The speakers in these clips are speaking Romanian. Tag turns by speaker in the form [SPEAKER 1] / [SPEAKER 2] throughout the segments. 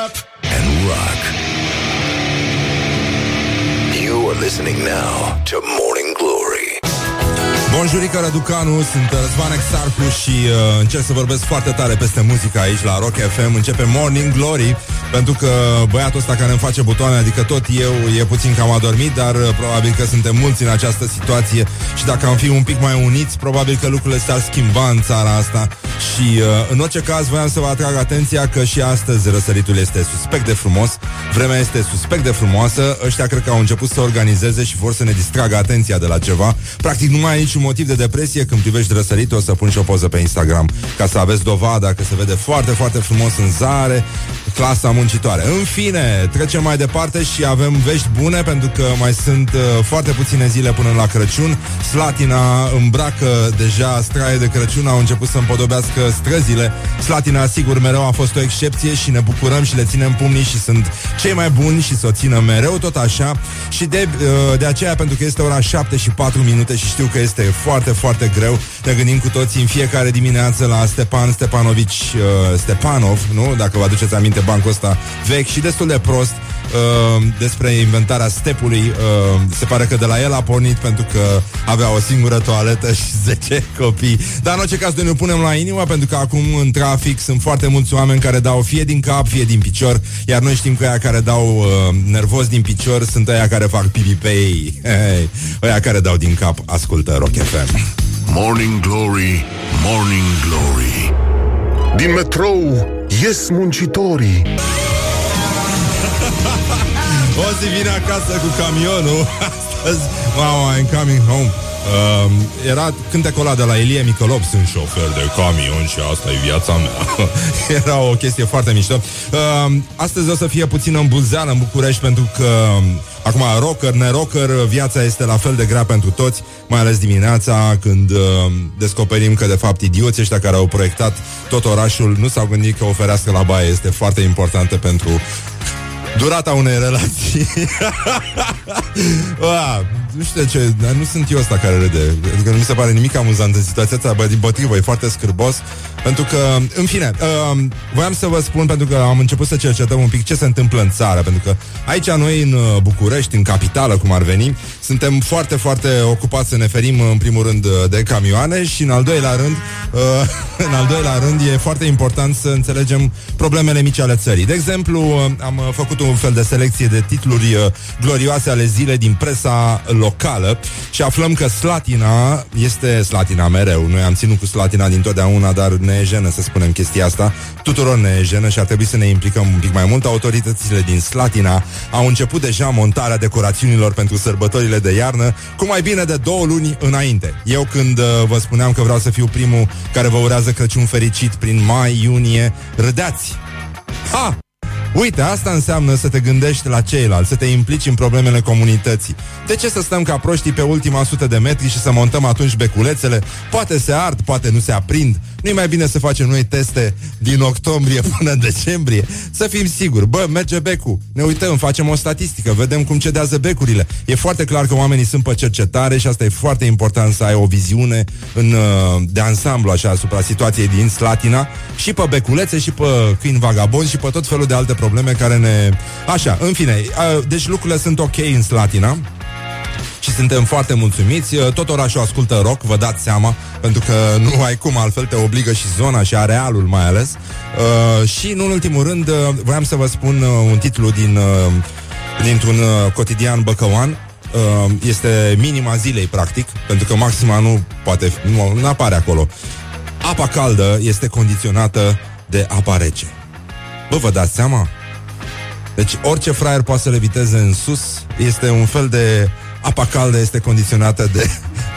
[SPEAKER 1] up and rock. You are listening now to Glory.
[SPEAKER 2] Bonjurică, Răducanu, sunt Răzvan Exarcu și uh, încerc să vorbesc foarte tare peste muzica aici la Rock FM. Începe Morning Glory, pentru că băiatul ăsta care îmi face butoane, adică tot eu, e puțin cam adormit, dar uh, probabil că suntem mulți în această situație și dacă am fi un pic mai uniți, probabil că lucrurile s-ar schimba în țara asta și uh, în orice caz voiam să vă atrag atenția că și astăzi răsăritul este suspect de frumos, vremea este suspect de frumoasă, ăștia cred că au început să organizeze și vor să ne distragă atenția de la ceva. Practic nu mai e niciun motiv de depresie când privești răsăritul, o să pun și o poză pe Instagram ca să aveți dovada că se vede foarte, foarte frumos în zare, clasa muncitoare. În fine, trecem mai departe și avem vești bune pentru că mai sunt uh, foarte puține zile până la Crăciun. Slatina îmbracă deja straie de Crăciun, au început să împodobească străzile. Slatina, sigur, mereu a fost o excepție și ne bucurăm și le ținem pumnii și sunt cei mai buni și să o țină mereu tot așa. Și de, uh, de aceea, pentru că este ora 7 și 4 minute și știu că este foarte, foarte greu, ne gândim cu toții în fiecare dimineață la Stepan Stepanovici uh, Stepanov, nu? Dacă vă aduceți aminte bancul ăsta vechi și destul de prost uh, despre inventarea stepului. Uh, se pare că de la el a pornit pentru că avea o singură toaletă și 10 copii. Dar în orice caz noi ne punem la inimă pentru că acum în trafic sunt foarte mulți oameni care dau fie din cap, fie din picior, iar noi știm că aia care dau uh, nervos din picior sunt aia care fac pipi pe ei. Hey, aia care dau din cap ascultă Rock FM.
[SPEAKER 1] Morning Glory, Morning Glory. Din metrou ies muncitorii.
[SPEAKER 2] O să vin acasă cu camionul Astăzi, mama, I'm coming home Uh, era cântecul ăla de la Elie Micolop Sunt șofer de camion și asta e viața mea Era o chestie foarte mișto uh, Astăzi o să fie puțin îmbulzeală în București Pentru că Acum, rocker, nerocker, viața este la fel de grea pentru toți, mai ales dimineața când uh, descoperim că, de fapt, idioții ăștia care au proiectat tot orașul nu s-au gândit că o ferească la baie este foarte importantă pentru durata unei relații. Ua, nu știu de ce, dar nu sunt eu ăsta care râde. Adică nu mi se pare nimic amuzant în situația asta, bă, din potrivă, e foarte scârbos. Pentru că, în fine, uh, voiam să vă spun, pentru că am început să cercetăm un pic ce se întâmplă în țară, pentru că aici noi în uh, București, în capitală, cum ar veni, suntem foarte, foarte ocupați să ne ferim, în primul rând, uh, de camioane și, în al doilea rând, uh, în al doilea rând, e foarte important să înțelegem problemele mici ale țării. De exemplu, uh, am uh, făcut un fel de selecție de titluri uh, glorioase ale zilei din presa locală și aflăm că Slatina este Slatina mereu. Noi am ținut cu Slatina dintotdeauna, dar ne e jenă să spunem chestia asta. Tuturor ne e jenă și ar trebui să ne implicăm un pic mai mult. Autoritățile din Slatina au început deja montarea decorațiunilor pentru sărbătorile de iarnă cu mai bine de două luni înainte. Eu când uh, vă spuneam că vreau să fiu primul care vă urează Crăciun fericit prin mai-iunie, râdeați. Ha! Uite, asta înseamnă să te gândești la ceilalți, să te implici în problemele comunității. De ce să stăm ca proștii pe ultima sută de metri și să montăm atunci beculețele? Poate se ard, poate nu se aprind. Nu-i mai bine să facem noi teste din octombrie până în decembrie? Să fim siguri, bă, merge becul. Ne uităm, facem o statistică, vedem cum cedează becurile. E foarte clar că oamenii sunt pe cercetare și asta e foarte important să ai o viziune în, uh, de ansamblu așa asupra situației din Slatina și pe beculețe și pe câini vagabonzi și pe tot felul de alte probleme care ne... Așa, în fine, uh, deci lucrurile sunt ok în Slatina și suntem foarte mulțumiți. Uh, Tot orașul ascultă rock, vă dați seama, pentru că nu ai cum, altfel te obligă și zona și arealul mai ales. Uh, și, în ultimul rând, uh, voiam să vă spun uh, un titlu din, uh, dintr-un uh, cotidian băcăuan. Uh, este minima zilei, practic, pentru că maxima nu poate, nu, nu apare acolo. Apa caldă este condiționată de apa rece. Bă, vă dați seama? Deci orice fraier poate să leviteze în sus Este un fel de Apa caldă este condiționată de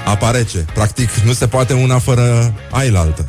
[SPEAKER 2] apa rece Practic nu se poate una fără ailaltă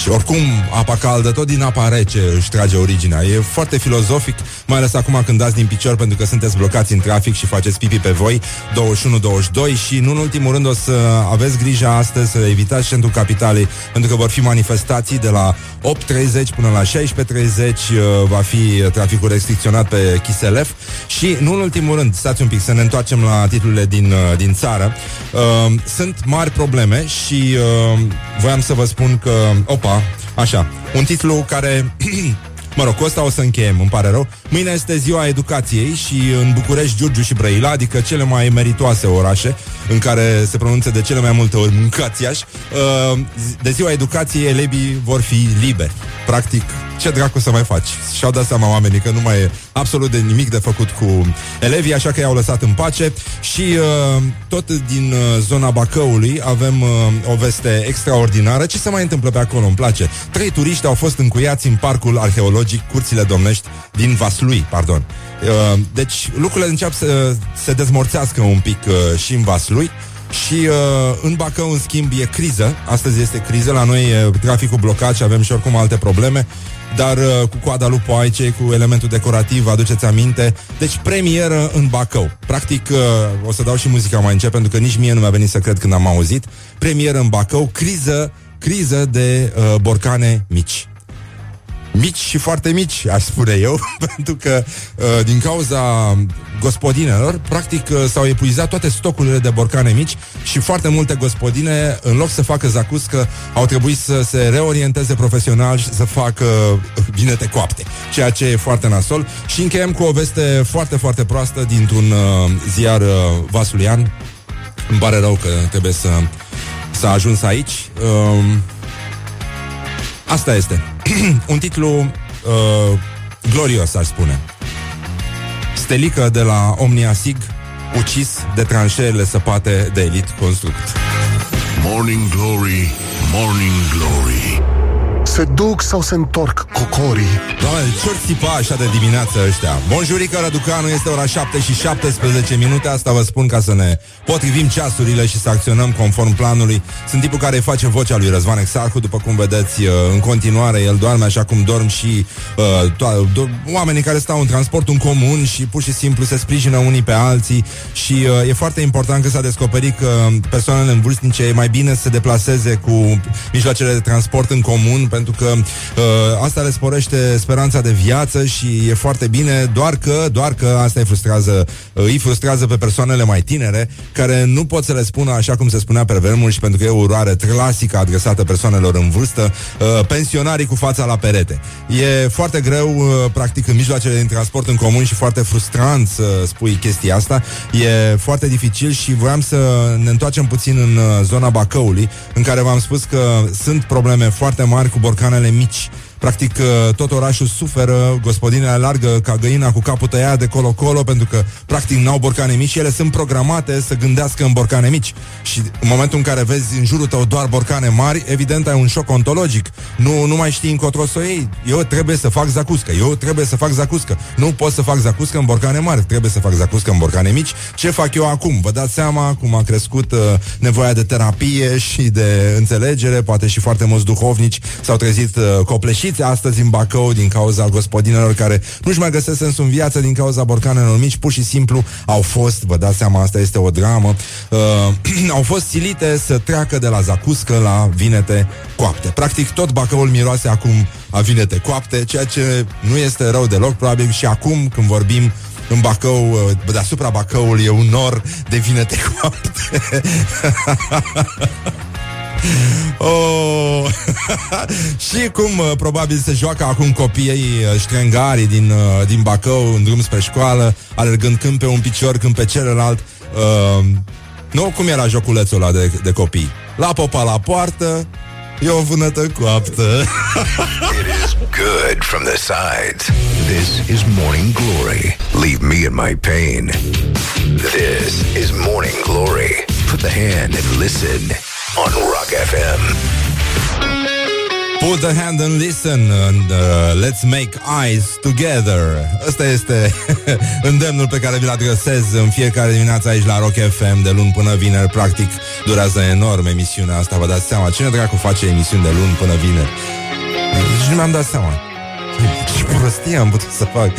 [SPEAKER 2] și oricum, apa caldă, tot din apa rece își trage originea. E foarte filozofic, mai ales acum când dați din picior pentru că sunteți blocați în trafic și faceți pipi pe voi, 21-22 și, nu în ultimul rând, o să aveți grijă astăzi să evitați centrul capitalei, pentru că vor fi manifestații de la 8.30 până la 16.30, uh, va fi traficul restricționat pe Chiselef și, nu în ultimul rând, stați un pic să ne întoarcem la titlurile din, uh, din țară. Uh, sunt mari probleme și uh, voiam să vă spun că, opa, așa, un titlu care Mă rog, cu asta o să încheiem, îmi pare rău. Mâine este ziua educației și în București, Giurgiu și Brăila, adică cele mai meritoase orașe în care se pronunță de cele mai multe ori mâncațiaș, uh, de ziua educației elevii vor fi liberi. Practic, ce dracu să mai faci? Și-au dat seama oamenii că nu mai e absolut de nimic de făcut cu elevii, așa că i-au lăsat în pace și uh, tot din uh, zona Bacăului avem uh, o veste extraordinară. Ce se mai întâmplă pe acolo? Îmi place. Trei turiști au fost încuiați în parcul arheologic Curțile Domnești din Vaslui, pardon. Uh, deci lucrurile încep să se dezmorțească un pic uh, și în Vaslui. Și uh, în Bacău, în schimb, e criză. Astăzi este criză. La noi e traficul blocat și avem și oricum alte probleme. Dar uh, cu coada lui Poaice, cu elementul decorativ, aduceți aminte. Deci premieră în Bacău. Practic, uh, o să dau și muzica mai încet, pentru că nici mie nu mi-a venit să cred când am auzit. Premieră în Bacău, criză, criză de uh, borcane mici mici și foarte mici, aș spune eu, pentru că uh, din cauza gospodinelor, practic uh, s-au epuizat toate stocurile de borcane mici și foarte multe gospodine, în loc să facă zacuscă, au trebuit să se reorienteze profesional și să facă vinete coapte, ceea ce e foarte nasol. Și încheiem cu o veste foarte, foarte proastă dintr-un uh, ziar uh, vasulian. Îmi pare rău că trebuie să, să ajuns aici. Uh, asta este. un titlu uh, glorios, aș spune. Stelică de la Omnia Sig, ucis de tranșeele săpate de Elite Construct.
[SPEAKER 1] Morning Glory, Morning Glory
[SPEAKER 3] se duc sau se întorc cocorii?
[SPEAKER 2] Doamne, ce țipa așa de dimineață ăștia? Bonjurică, Răducanu, este ora 7 și 17 minute, asta vă spun ca să ne potrivim ceasurile și să acționăm conform planului. Sunt tipul care face vocea lui Răzvan Exarhu, după cum vedeți, uh, în continuare, el doarme așa cum dorm și uh, to- do- oamenii care stau în transport în comun și pur și simplu se sprijină unii pe alții și uh, e foarte important că s-a descoperit că persoanele în vârstnice e mai bine să se deplaseze cu mijloacele de transport în comun pentru că uh, asta le sporește speranța de viață și e foarte bine, doar că, doar că asta îi frustrează, uh, îi frustrează pe persoanele mai tinere, care nu pot să le spună așa cum se spunea pe vremuri și pentru că e o uroare clasică adresată persoanelor în vârstă, uh, pensionarii cu fața la perete. E foarte greu, uh, practic, în mijloacele din transport în comun și foarte frustrant să spui chestia asta. E foarte dificil și voiam să ne întoarcem puțin în uh, zona Bacăului, în care v-am spus că sunt probleme foarte mari cu borcanele mici Practic, uh, tot orașul suferă, gospodinele alargă ca găina cu capul tăiat de colo-colo, pentru că, practic, n-au borcane mici și ele sunt programate să gândească în borcane mici. Și în momentul în care vezi în jurul tău doar borcane mari, evident ai un șoc ontologic. Nu, nu mai știi încotro să o iei. Eu trebuie să fac zacuscă, eu trebuie să fac zacuscă. Nu pot să fac zacuscă în borcane mari, trebuie să fac zacuscă în borcane mici. Ce fac eu acum? Vă dați seama cum a crescut uh, nevoia de terapie și de înțelegere, poate și foarte mulți duhovnici s-au trezit uh, copleșiți găsiți astăzi în Bacău din cauza gospodinelor care nu-și mai găsesc sensul în viață din cauza borcanelor mici, pur și simplu au fost, vă dați seama, asta este o dramă, uh, au fost silite să treacă de la zacuscă la vinete coapte. Practic tot Bacăul miroase acum a vinete coapte, ceea ce nu este rău deloc, probabil și acum când vorbim în Bacău, uh, deasupra Bacăului e un nor de vinete coapte. Oh. și cum uh, probabil se joacă acum copiii uh, ștrengarii din, uh, din Bacău în drum spre școală, alergând când pe un picior, când pe celălalt. Uh, nu, cum era joculețul ăla de, de copii? La popa la poartă, E o vânătă coaptă
[SPEAKER 1] It is good from the sides This is Morning Glory Leave me in my pain This is Morning Glory Put the hand and listen on Rock FM.
[SPEAKER 2] Put the hand and listen and uh, let's make eyes together. Ăsta este îndemnul pe care vi-l adresez în fiecare dimineață aici la Rock FM de luni până vineri. Practic durează enorm emisiunea asta, vă dați seama. Cine dracu face emisiuni de luni până vineri? Deci nu mi-am dat seama. Ce prostie am putut să fac.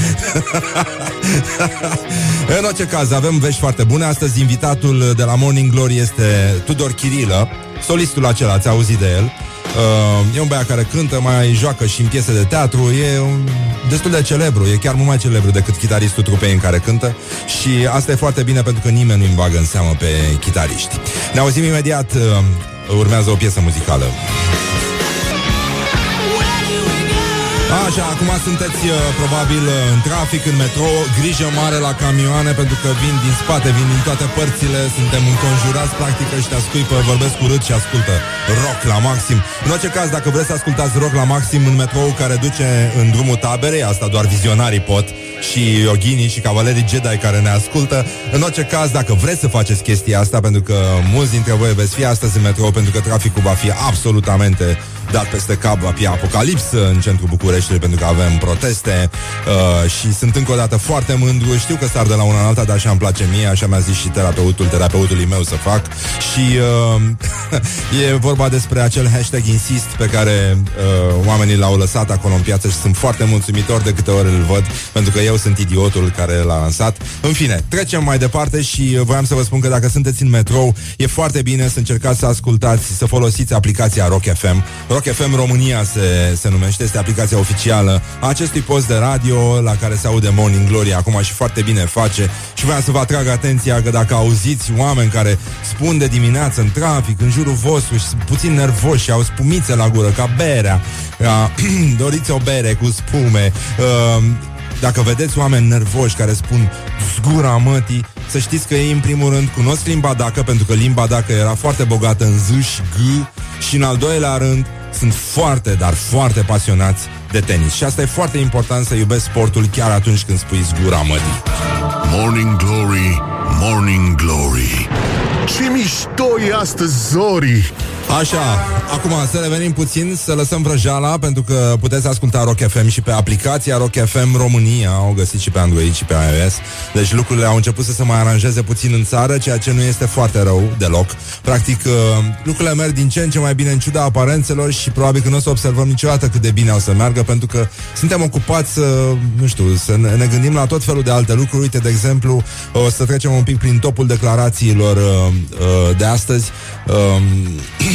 [SPEAKER 2] În orice caz, avem vești foarte bune. Astăzi invitatul de la Morning Glory este Tudor Chirilă Solistul acela, ați auzit de el. Uh, E un băiat care cântă, mai joacă și în piese de teatru. E un, destul de celebru E chiar mult mai celebru decât chitaristul trupei în care cântă. Și asta e foarte bine pentru că nimeni nu-i bagă în seamă pe chitariști. Ne auzim imediat uh, Urmează o piesă muzicală Așa, acum sunteți uh, probabil uh, în trafic, în metro, grijă mare la camioane pentru că vin din spate, vin din toate părțile, suntem înconjurați, practic ăștia scuipă, vorbesc urât și ascultă rock la maxim. În orice caz, dacă vreți să ascultați rock la maxim în metrou care duce în drumul taberei, asta doar vizionarii pot, și yoghinii și cavalerii Jedi care ne ascultă. În orice caz, dacă vreți să faceți chestia asta, pentru că mulți dintre voi veți fi astăzi în metrou, pentru că traficul va fi absolutamente dat peste cap, va fi apocalipsă în centrul Bucureștiului pentru că avem proteste uh, și sunt încă o dată foarte mândru. Știu că sar de la una în alta, dar așa îmi place mie, așa mi-a zis și terapeutul terapeutului meu să fac și uh, e vorba despre acel hashtag insist pe care uh, oamenii l-au lăsat acolo în piață și sunt foarte mulțumitor de câte ori îl văd, pentru că eu sunt idiotul care l-a lansat. În fine, trecem mai departe și voiam să vă spun că dacă sunteți în metrou, e foarte bine să încercați să ascultați, să folosiți aplicația Rock FM. Rock FM România se, se numește, este aplicația oficială a acestui post de radio la care se aude Morning Glory acum și foarte bine face. Și vreau să vă atrag atenția că dacă auziți oameni care spun de dimineață în trafic, în jurul vostru și sunt puțin nervoși și au spumițe la gură, ca berea, ca, doriți o bere cu spume, uh, dacă vedeți oameni nervoși care spun zgura mătii, să știți că ei, în primul rând, cunosc limba dacă, pentru că limba dacă era foarte bogată în z și g, și în al doilea rând, sunt foarte, dar foarte pasionați de tenis. Și asta e foarte important să iubesc sportul chiar atunci când spui zgura mătii.
[SPEAKER 3] Morning Glory, Morning Glory Ce mișto e astăzi, Zori!
[SPEAKER 2] Așa, acum să revenim puțin, să lăsăm vrăjeala, pentru că puteți asculta Rock FM și pe aplicația Rock FM România, au găsit și pe Android și pe iOS. Deci lucrurile au început să se mai aranjeze puțin în țară, ceea ce nu este foarte rău deloc. Practic, uh, lucrurile merg din ce în ce mai bine în ciuda aparențelor și probabil că nu o să observăm niciodată cât de bine o să meargă, pentru că suntem ocupați să, nu știu, să ne gândim la tot felul de alte lucruri. Uite, de exemplu, o să trecem un pic prin topul declarațiilor uh, uh, de astăzi.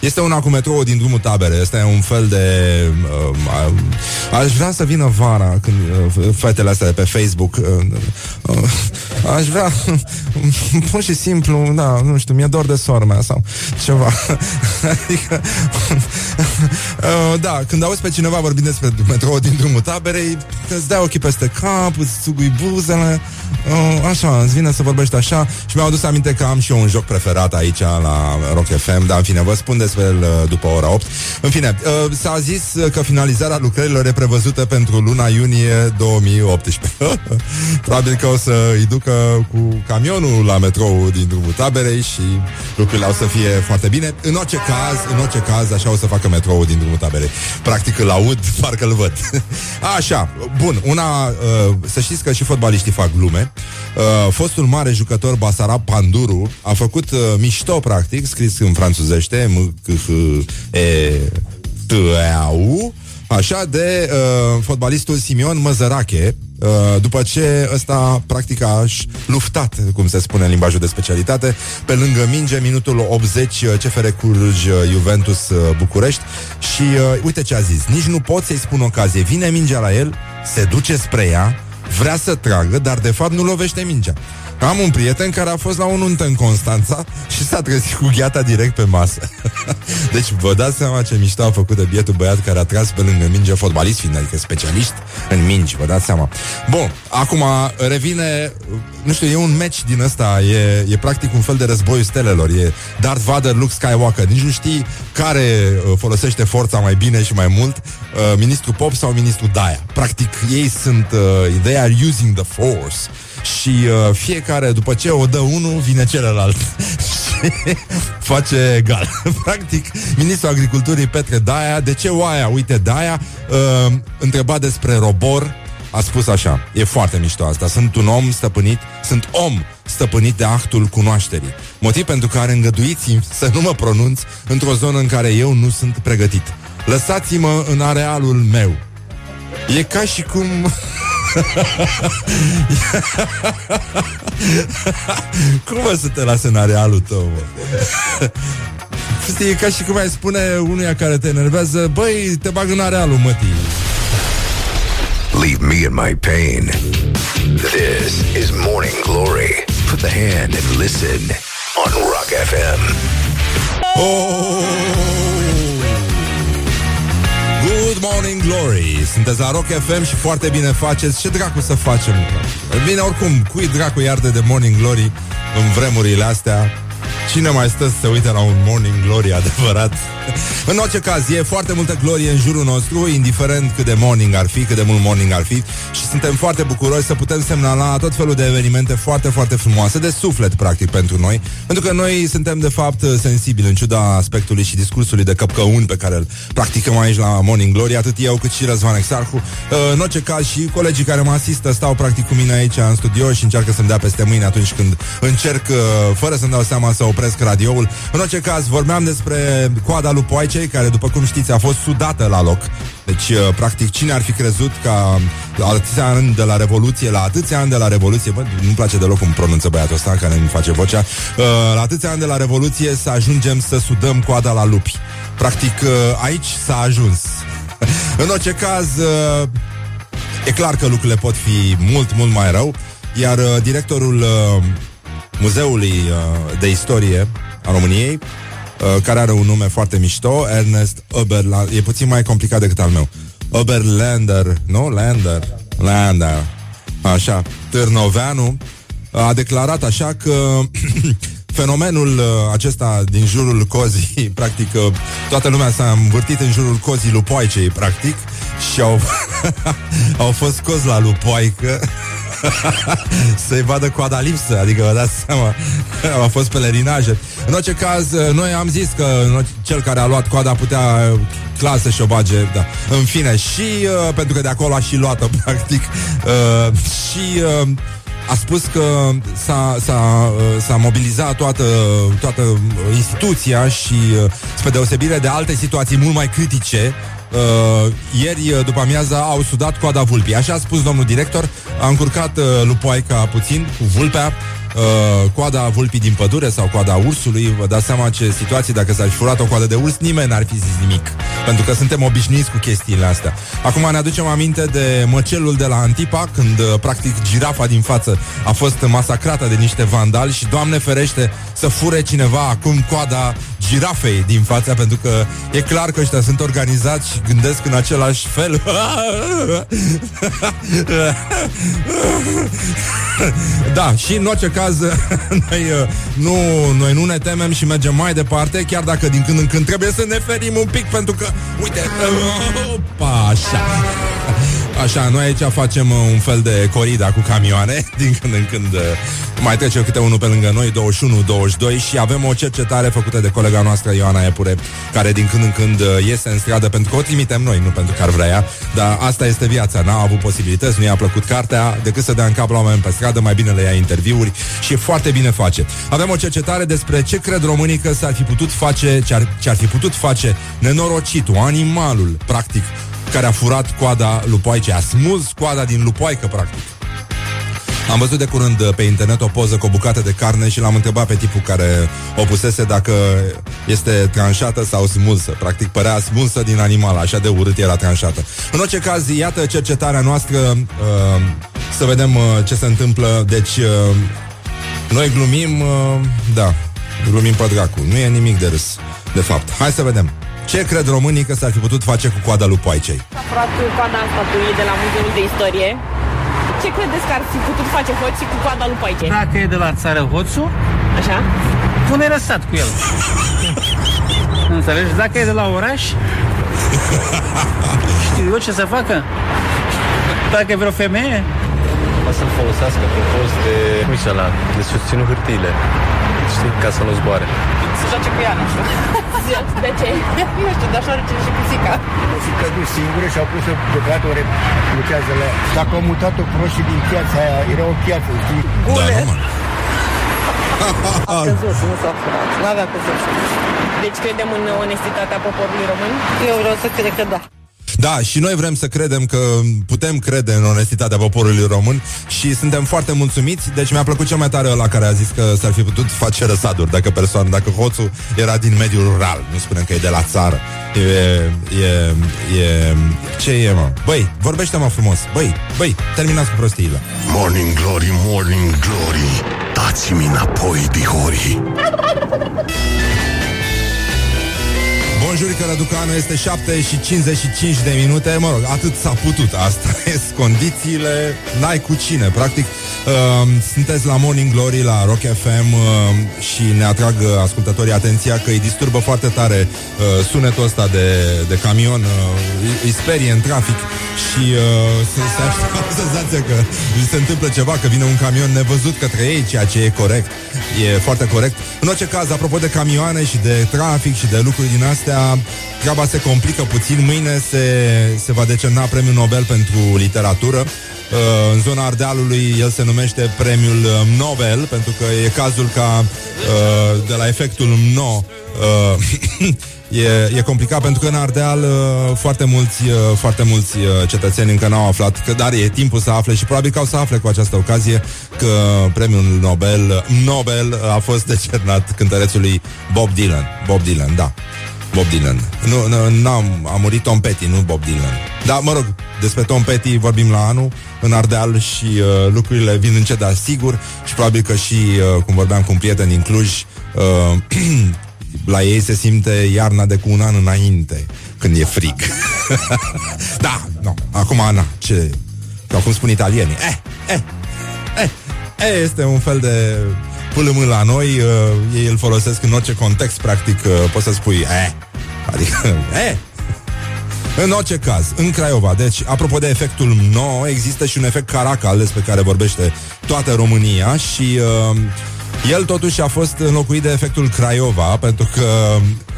[SPEAKER 2] Este una cu metrou din drumul tabere. Este un fel de... Uh, aș vrea să vină vara când uh, fetele astea de pe Facebook. Uh, uh, aș vrea... pur și simplu, da, nu știu, mi-e dor de sora mea sau ceva. adică... uh, da, când auzi pe cineva vorbind despre metrou din drumul taberei, îți dai ochii peste cap, îți sugui buzele, uh, așa, îți vine să vorbești așa și mi-au adus aminte că am și eu un joc preferat aici la Rock FM, dar în fine, vă spun despre el uh, după ora 8. În fine, uh, s-a zis că finalizarea lucrărilor e prevăzută pentru luna iunie 2018. Probabil că o să îi ducă cu camionul la metrou din drumul taberei și lucrurile o să fie foarte bine. În orice caz, în orice caz, așa o să facă metrou din drumul taberei. Practic îl aud, parcă îl văd. Așa, bun, una, uh, să știți că și fotbaliștii fac glume. Uh, fostul mare jucător Basarab Panduru a făcut uh, mișto, practic, scris în franțuzește, m c h e t a u. Așa de uh, fotbalistul Simion Măzărache, uh, după ce ăsta practic a luftat, cum se spune în limbajul de specialitate, pe lângă minge, minutul 80, uh, CFR Cluj, uh, Juventus uh, București. Și uh, uite ce a zis, nici nu pot să-i spun ocazie, vine mingea la el, se duce spre ea, vrea să tragă, dar de fapt nu lovește mingea. Am un prieten care a fost la un nuntă în Constanța și s-a trezit cu gheata direct pe masă. deci vă dați seama ce mișto a făcut de bietul băiat care a tras pe lângă minge fotbalist, fiind adică specialist în mingi, vă dați seama. Bun, acum revine, nu știu, e un match din ăsta, e, e practic un fel de războiul stelelor, e Darth Vader, Luke Skywalker, nici nu știi care uh, folosește forța mai bine și mai mult, uh, ministru Pop sau ministru Daia. Practic, ei sunt, uh, they are using the force și uh, fiecare, după ce o dă unul, vine celălalt și face egal. Practic, ministrul agriculturii Petre Daia, de ce oaia? Uite, Daia, uh, întrebat despre robor, a spus așa, e foarte mișto asta, sunt un om stăpânit, sunt om stăpânit de actul cunoașterii. Motiv pentru care îngăduiți să nu mă pronunț într-o zonă în care eu nu sunt pregătit. Lăsați-mă în arealul meu. E ca și cum... cum vă să te lasă în arealul tău, mă? e ca și cum ai spune unuia care te enervează Băi, te bag în arealul mătii
[SPEAKER 1] Leave me in my pain. This is Morning Glory. Put the hand and listen On Rock FM
[SPEAKER 2] Oh! Good Morning Glory. Sunteți la Rock FM și foarte bine faceți. Ce dracu să facem? Bine, oricum, cui dracu iarde de Morning Glory În vremurile astea Cine mai stă să se uite la un Morning Glory adevărat? în orice caz, e foarte multă glorie în jurul nostru, indiferent cât de morning ar fi, cât de mult morning ar fi și suntem foarte bucuroși să putem semnala tot felul de evenimente foarte, foarte frumoase, de suflet, practic, pentru noi, pentru că noi suntem, de fapt, sensibili, în ciuda aspectului și discursului de căpcăun pe care îl practicăm aici la Morning Glory, atât eu cât și Răzvan Exarhu. În orice caz și colegii care mă asistă stau practic cu mine aici în studio și încearcă să-mi dea peste mâini atunci când încerc, fără să-mi dau seama, să opresc radioul. În orice caz, vorbeam despre coada lui Poaicei, care, după cum știți, a fost sudată la loc. Deci, uh, practic, cine ar fi crezut ca la atâția ani de la Revoluție, la atâția ani de la Revoluție, bă, nu-mi place deloc cum pronunță băiatul ăsta care îmi face vocea, uh, la atâția ani de la Revoluție să ajungem să sudăm coada la lupi. Practic, uh, aici s-a ajuns. În orice caz, uh, e clar că lucrurile pot fi mult, mult mai rău, iar uh, directorul uh, Muzeului uh, de Istorie a României, uh, care are un nume foarte mișto, Ernest Oberland, e puțin mai complicat decât al meu. Oberlander, nu? Lander, Lander, așa, Târnoveanu, a declarat așa că fenomenul uh, acesta din jurul cozii, practic, uh, toată lumea s-a învârtit în jurul cozii lupoaicei, practic, și au, au fost cozi la lupoaică să-i vadă coada lipsă, adică vă dați seama, au fost pelerinaje. În orice caz, noi am zis că cel care a luat coada putea clar să-și o bage, da. În fine, și uh, pentru că de acolo a și luat-o, practic, uh, și uh, a spus că s-a, s-a, uh, s-a mobilizat toată, toată instituția și, uh, spre deosebire de alte situații mult mai critice, uh, ieri, uh, după amiaza, au sudat coada vulpii. Așa a spus domnul director, a încurcat uh, lupoaica puțin cu vulpea, uh, coada vulpii din pădure sau coada ursului, vă dați seama ce situație, dacă s-ar fi furat o coadă de urs, nimeni n-ar fi zis nimic. Pentru că suntem obișnuiți cu chestiile astea. Acum ne aducem aminte de măcelul de la Antipa, când uh, practic girafa din față a fost masacrată de niște vandali și, Doamne ferește, să fure cineva acum coada girafei din fața, pentru că e clar că ăștia sunt organizați și gândesc în același fel. da, și în orice caz, noi nu, noi nu ne temem și mergem mai departe, chiar dacă din când în când trebuie să ne ferim un pic, pentru că, uite, opa, așa. Așa, noi aici facem uh, un fel de corida cu camioane Din când în când uh, mai trece câte unul pe lângă noi 21-22 și avem o cercetare făcută de colega noastră Ioana Epure Care din când în când uh, iese în stradă Pentru că o trimitem noi, nu pentru că ar vrea ea Dar asta este viața, n-a avut posibilități Nu i-a plăcut cartea, decât să dea în cap la oameni pe stradă Mai bine le ia interviuri și e foarte bine face. Avem o cercetare despre ce cred românii că s-ar fi putut face Ce ar, ce ar fi putut face nenorocitul, animalul, practic care a furat coada lupoaice, a smuls coada din lupoaică, practic. Am văzut de curând uh, pe internet o poză cu o bucată de carne și l-am întrebat pe tipul care o pusese dacă este tranșată sau smulsă. Practic părea smulsă din animal, așa de urât era tranșată. În orice caz, iată cercetarea noastră, uh, să vedem uh, ce se întâmplă. Deci, uh, noi glumim, uh, da, glumim pe dracu. Nu e nimic de râs, de fapt. Hai să vedem. Ce cred românii că s-ar fi putut face cu coada lui Poaicei?
[SPEAKER 4] S-a furat coada statuii de la Muzeul de Istorie. Ce credeți că ar fi putut face hoții cu coada lui Poaicei?
[SPEAKER 5] Dacă e de la țară hoțul,
[SPEAKER 4] Așa?
[SPEAKER 5] pune răsat cu el. Înțelegi? Dacă e de la oraș, știu eu ce să facă. Dacă e vreo femeie,
[SPEAKER 6] O să-l folosească pe post de, cum zice ăla, de susținut hârtiile. Știi? Ca să nu zboare.
[SPEAKER 7] Să joace cu ea, nu știu.
[SPEAKER 4] De ce?
[SPEAKER 7] nu știu, dar așa are și pisica.
[SPEAKER 8] O fi căzut singură și au pus o deocamdată o re- lucrează la ea. Dacă au mutat-o proștii din piața aia, era o piață, știi?
[SPEAKER 2] Da, nu, mă.
[SPEAKER 7] A căzut, nu s-a furat. N-avea cum să știu.
[SPEAKER 4] Deci credem în onestitatea poporului român?
[SPEAKER 7] Eu vreau să cred că da.
[SPEAKER 2] Da, și noi vrem să credem că putem crede în onestitatea poporului român și suntem foarte mulțumiți. Deci mi-a plăcut cel mai tare la care a zis că s-ar fi putut face răsaduri dacă persoană, dacă hoțul era din mediul rural. Nu spunem că e de la țară. E, e, e, ce e, mă? Băi, vorbește-mă frumos. Băi, băi, terminați cu prostiile.
[SPEAKER 3] Morning Glory, Morning Glory Dați-mi înapoi, dihori
[SPEAKER 2] Bonjurică Răducanu, este 7 și 55 de minute. Mă rog, atât s-a putut. Asta sunt condițiile. N-ai cu cine, practic uh, Sunteți la Morning Glory, la Rock FM uh, Și ne atrag uh, ascultătorii atenția Că îi disturbă foarte tare uh, Sunetul ăsta de, de camion. Uh, îi, îi sperie în trafic Și uh, se, se așteaptă senzația că îi se întâmplă ceva Că vine un camion nevăzut către ei Ceea ce e corect. E foarte corect. În orice caz, apropo de camioane și de trafic Și de lucruri din astea Treaba se complică puțin Mâine se, se va decerna premiul Nobel pentru literatură Uh, în zona Ardealului el se numește premiul uh, Nobel pentru că e cazul ca uh, de la efectul no uh, E, e complicat pentru că în Ardeal uh, foarte mulți, uh, foarte mulți uh, cetățeni încă n-au aflat, că, dar e timpul să afle și probabil că au să afle cu această ocazie că premiul Nobel, Nobel a fost decernat cântărețului Bob Dylan. Bob Dylan, da. Bob Dylan. Nu, nu n-am, a murit Tom Petty, nu Bob Dylan. Da, mă rog, despre Tom Petty vorbim la anul în Ardeal și uh, lucrurile vin încet, dar sigur și probabil că și, uh, cum vorbeam cu un prieten din Cluj, uh, la ei se simte iarna de cu un an înainte, când e frig. da, nu, acum, na, ce... Sau cum spun italienii. Eh, eh, eh, eh, este un fel de pâlâm la noi, uh, ei îl folosesc în orice context, practic, uh, poți să spui, eh, adică, eh, în orice caz, în Craiova, deci, apropo de efectul nou, există și un efect Caracal despre care vorbește toată România și uh, el totuși a fost înlocuit de efectul Craiova, pentru că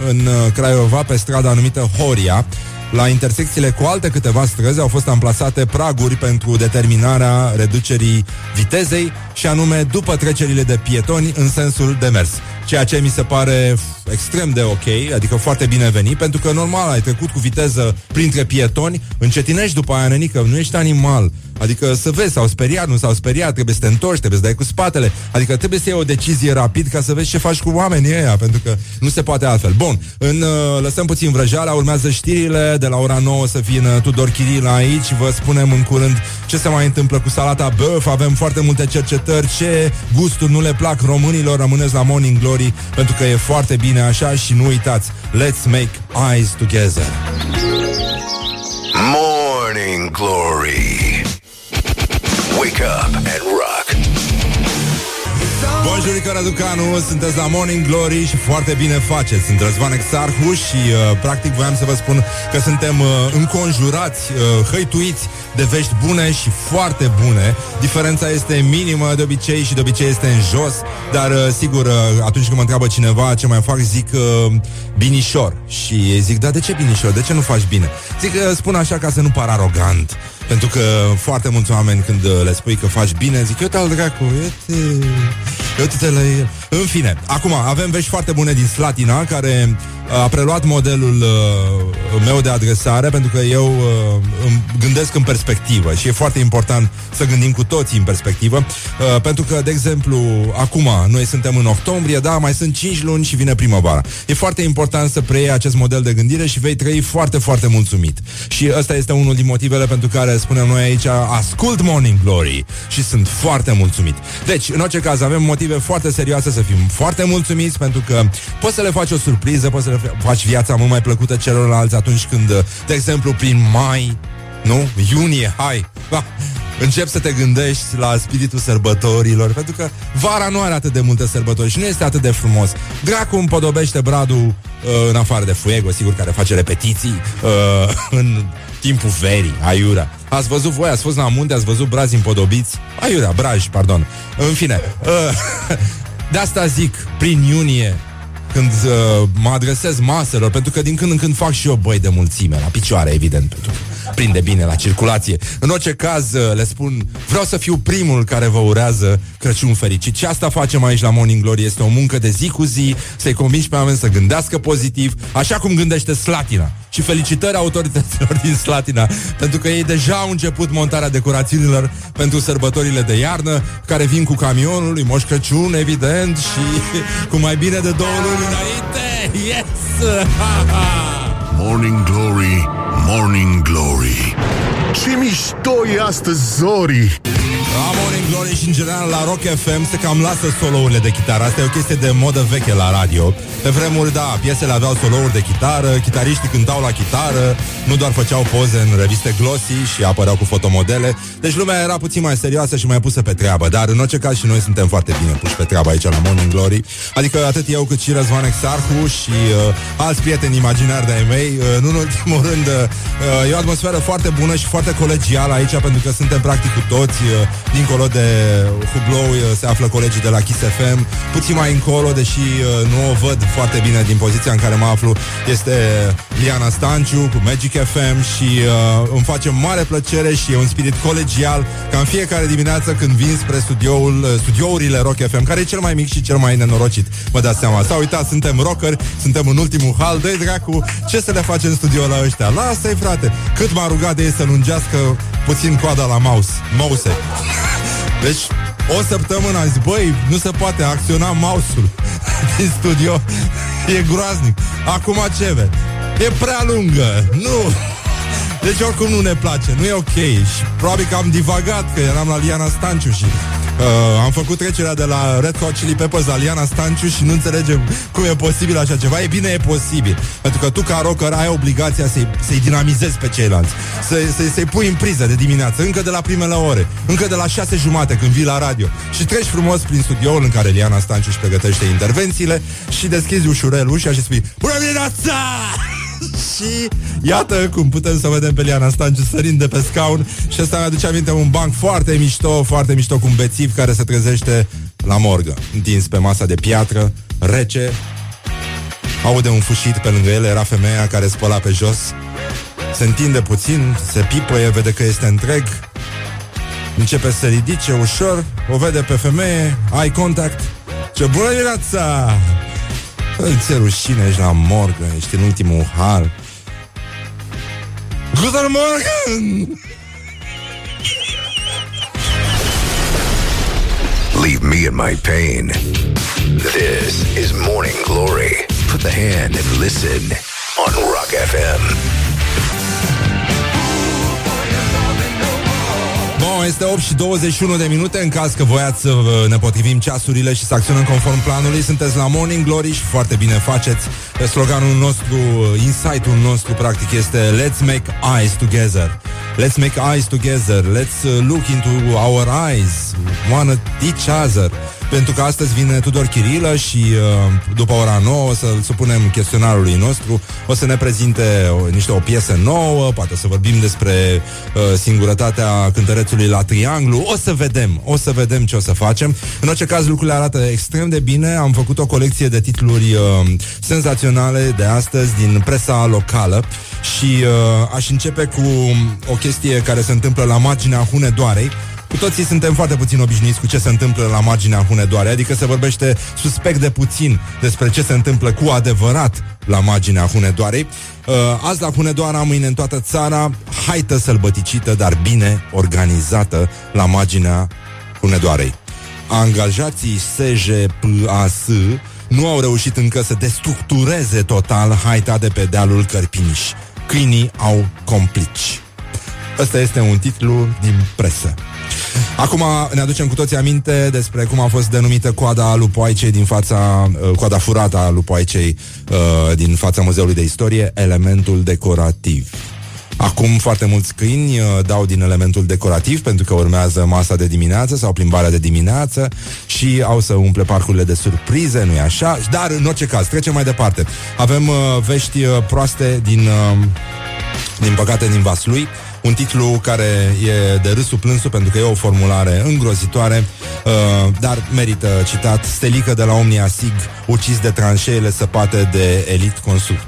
[SPEAKER 2] în Craiova, pe strada numită Horia, la intersecțiile cu alte câteva străzi au fost amplasate praguri pentru determinarea reducerii vitezei și anume după trecerile de pietoni în sensul de mers. Ceea ce mi se pare extrem de ok, adică foarte binevenit, pentru că normal ai trecut cu viteză printre pietoni, încetinești după aia, nenică, nu ești animal. Adică să vezi, s-au speriat, nu s-au speriat, trebuie să te întorci, trebuie să dai cu spatele. Adică trebuie să iei o decizie rapid ca să vezi ce faci cu oamenii ăia, pentru că nu se poate altfel. Bun, în, uh, lăsăm puțin vrăjeala, urmează știrile, de la ora 9 să vină Tudor Chirila aici, vă spunem în curând ce se mai întâmplă cu salata băf, avem foarte multe cercetări, ce gusturi nu le plac românilor, rămâneți la Morning Glory, pentru că e foarte bine așa și nu uitați, let's make eyes together.
[SPEAKER 1] Morning Glory. Wake up and rock.
[SPEAKER 2] Bonjurică Raducanu, sunteți la Morning Glory și foarte bine faceți. Sunt Răzvan Exarhu și uh, practic voiam să vă spun că suntem uh, înconjurați, uh, hăituiți de vești bune și foarte bune. Diferența este minimă de obicei și de obicei este în jos, dar uh, sigur, uh, atunci când mă întreabă cineva ce mai fac, zic uh, binișor. Și ei zic, da, de ce binișor? De ce nu faci bine? Zic, uh, spun așa ca să nu par arogant. Pentru că foarte mulți oameni când uh, le spui că faci bine, zic, eu te-al dracu, uite, uite-te la el. În fine, acum avem vești foarte bune din Slatina, care a preluat modelul uh, meu de adresare, pentru că eu uh, îmi gândesc în perspectivă și e foarte important să gândim cu toții în perspectivă, uh, pentru că, de exemplu, acum noi suntem în octombrie, da, mai sunt 5 luni și vine primăvara. E foarte important să preiei acest model de gândire și vei trăi foarte, foarte mulțumit. Și ăsta este unul din motivele pentru care spunem noi aici, ascult Morning Glory și sunt foarte mulțumit. Deci, în orice caz, avem motive foarte serioase să fim foarte mulțumiți, pentru că poți să le faci o surpriză, poți să le faci viața mult mai plăcută celorlalți atunci când, de exemplu, prin mai, nu? Iunie, hai, ba, încep să te gândești la spiritul sărbătorilor, pentru că vara nu are atât de multe sărbători și nu este atât de frumos. Dracu împodobește bradul uh, în afară de Fuego, sigur, care face repetiții uh, în timpul verii, aiura. Ați văzut voi, ați fost la munte, ați văzut brazi împodobiți? Aiurea, braji, pardon. În fine, uh, de asta zic, prin iunie, când uh, mă adresez maselor, pentru că din când în când fac și eu băi de mulțime, la picioare, evident, pentru că prinde bine la circulație. În orice caz, uh, le spun, vreau să fiu primul care vă urează Crăciun fericit. Și asta facem aici la Morning Glory. Este o muncă de zi cu zi, să-i convingi pe oameni să gândească pozitiv, așa cum gândește Slatina. Și felicitări autorităților din Slatina, pentru că ei deja au început montarea decorațiunilor pentru sărbătorile de iarnă, care vin cu camionul lui Moș Crăciun, evident, și cu mai bine de două luni înainte. Yes!
[SPEAKER 3] Morning Glory, Morning Glory Ce mișto e astăzi, Zori
[SPEAKER 2] La Morning Glory și în general la Rock FM se cam lasă solourile de chitară. Asta e o chestie de modă veche la radio. Pe vremuri, da, piesele aveau solouri de chitară, chitariștii cântau la chitară, nu doar făceau poze în reviste glossy și apăreau cu fotomodele. Deci lumea era puțin mai serioasă și mai pusă pe treabă. Dar în orice caz și noi suntem foarte bine puși pe treabă aici la Morning Glory. Adică atât eu cât și Răzvan Exarhu și uh, alți prieteni imaginari de-ai mei. Uh, nu în ultimul rând, uh, e o atmosferă foarte bună și foarte colegială aici pentru că suntem practic cu toți. Uh, dincolo de Hublou uh, se află colegii de la Kiss FM. Puțin mai încolo, deși uh, nu o văd foarte bine din poziția în care mă aflu, este Liana Stanciu cu Magic FM și uh, îmi face mare plăcere și e un spirit colegial ca în fiecare dimineață când vin spre studioul, uh, studiourile Rock FM, care e cel mai mic și cel mai nenorocit. Vă dați seama. S-a uitat, suntem rockeri, suntem în ultimul hal, dă dracu, ce să le facem în studio la ăștia? Lasă-i, frate, cât m-a rugat de ei să lungească puțin coada la mouse. Mouse. Deci, o săptămână am zis, băi, nu se poate acționa mouse-ul din studio. E groaznic. Acum ce vezi? E prea lungă. Nu. Deci oricum nu ne place, nu e ok Și probabil că am divagat Că eram la Liana Stanciu și uh, Am făcut trecerea de la Red Hot Chili Peppers La Liana Stanciu și nu înțelegem Cum e posibil așa ceva, e bine, e posibil. Pentru că tu ca rocker ai obligația Să-i, să-i dinamizezi pe ceilalți. Să, să, Să-i pui în priză de dimineață Încă de la primele ore, încă de la șase jumate Când vii la radio. Și treci frumos prin studioul În care Liana Stanciu își pregătește intervențiile Și deschizi ușurel ușa și spui Bună dimineața! Și iată cum putem să vedem pe Liana Stanciu sărind de pe scaun și asta mi aduce aminte un banc foarte mișto, foarte mișto cu un bețiv care se trezește la morgă, întins pe masa de piatră, rece, aude un fușit pe lângă el, era femeia care spăla pe jos, se întinde puțin, se pipăie, vede că este întreg, începe să se ridice ușor, o vede pe femeie, ai contact, ce bună dimineața! Ți-e rușine, ești la morgă, ești în ultimul hal. Guten Morgen!
[SPEAKER 1] Leave me in my pain. This is Morning Glory. Put the hand and listen on Rock FM.
[SPEAKER 2] Bun, este 8 și 21 de minute. În caz că voiați să vă- ne potrivim ceasurile Și să acționăm conform planului Sunteți la Morning Glory și foarte bine faceți. Sloganul nostru, insight-ul nostru Practic este Let's make eyes together. Let's make eyes together. Let's uh, look into our eyes. One at each other pentru că astăzi vine Tudor Chirilă și uh, după ora 9 o să-l supunem chestionarului nostru, o să ne prezinte o, niște o piesă nouă, poate o să vorbim despre uh, singurătatea cântărețului la trianglu, o să vedem, o să vedem ce o să facem. În orice caz lucrurile arată extrem de bine, am făcut o colecție de titluri uh, senzaționale de astăzi din presa locală și uh, aș începe cu o chestie care se întâmplă la marginea Hunedoarei, cu toții suntem foarte puțin obișnuiți cu ce se întâmplă la marginea Hunedoare, adică se vorbește suspect de puțin despre ce se întâmplă cu adevărat la marginea Hunedoarei. Uh, azi la Hunedoara, mâine în toată țara, haită sălbăticită, dar bine organizată la marginea Hunedoarei. Angajații SJPAS nu au reușit încă să destructureze total haita de pe dealul Cărpiniș. Câinii au complici. Ăsta este un titlu din presă. Acum ne aducem cu toții aminte despre cum a fost denumită coada lupoaicei din fața, uh, coada furată a lupoaicei uh, din fața Muzeului de Istorie, elementul decorativ. Acum foarte mulți câini uh, dau din elementul decorativ pentru că urmează masa de dimineață sau plimbarea de dimineață și au să umple parcurile de surprize, nu-i așa? Dar în orice caz, trecem mai departe. Avem uh, vești uh, proaste din, uh, din păcate din Vaslui un titlu care e de râsul plânsul pentru că e o formulare îngrozitoare, uh, dar merită citat. Stelică de la Omnia Sig, ucis de tranșeele săpate de Elit Consult.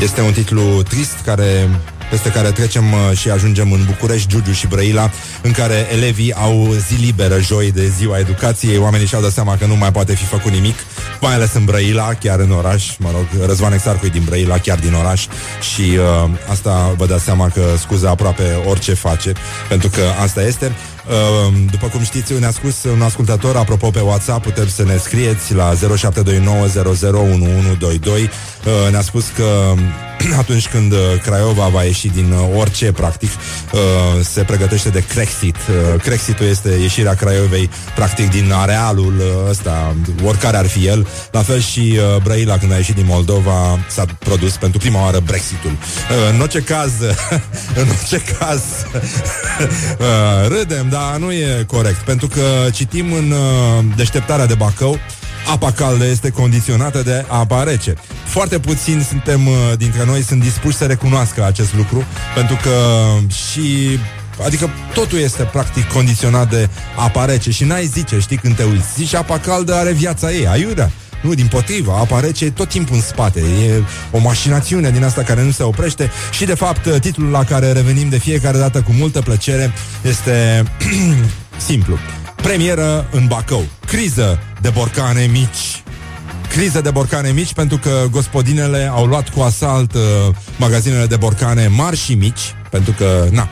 [SPEAKER 2] Este un titlu trist care peste care trecem uh, și ajungem în București, Giurgiu și Brăila, în care elevii au zi liberă joi de ziua educației. Oamenii și-au dat seama că nu mai poate fi făcut nimic mai ales în Brăila, chiar în oraș, mă rog, Răzvan Exarcu e din Brăila, chiar din oraș și uh, asta vă dați seama că scuză aproape orice face, pentru că asta este. Uh, după cum știți, ne-a spus un ascultător, apropo pe WhatsApp, puteți să ne scrieți la 0729001122. Uh, ne-a spus că atunci când uh, Craiova va ieși din uh, orice, practic, uh, se pregătește de Crexit. Uh, Crexitul este ieșirea Craiovei, practic, din arealul uh, ăsta, oricare ar fi el. La fel și uh, Brăila, când a ieșit din Moldova, s-a produs pentru prima oară Brexitul. Uh, în orice caz, în orice caz, uh, râdem, dar nu e corect, pentru că citim în uh, deșteptarea de Bacău apa caldă este condiționată de apa rece. Foarte puțini suntem uh, dintre noi sunt dispuși să recunoască acest lucru, pentru că și Adică totul este practic condiționat de apa rece și n-ai zice, știi, când te uiți. Zici, apa caldă are viața ei, aiurea. Nu, din potrivă, apa rece e tot timpul în spate. E o mașinațiune din asta care nu se oprește Și, de fapt, titlul la care revenim de fiecare dată cu multă plăcere Este simplu. Premieră în Bacău. Criză de borcane mici. Criză de borcane mici pentru că gospodinele au luat cu asalt uh, magazinele de borcane mari și mici, pentru că, na,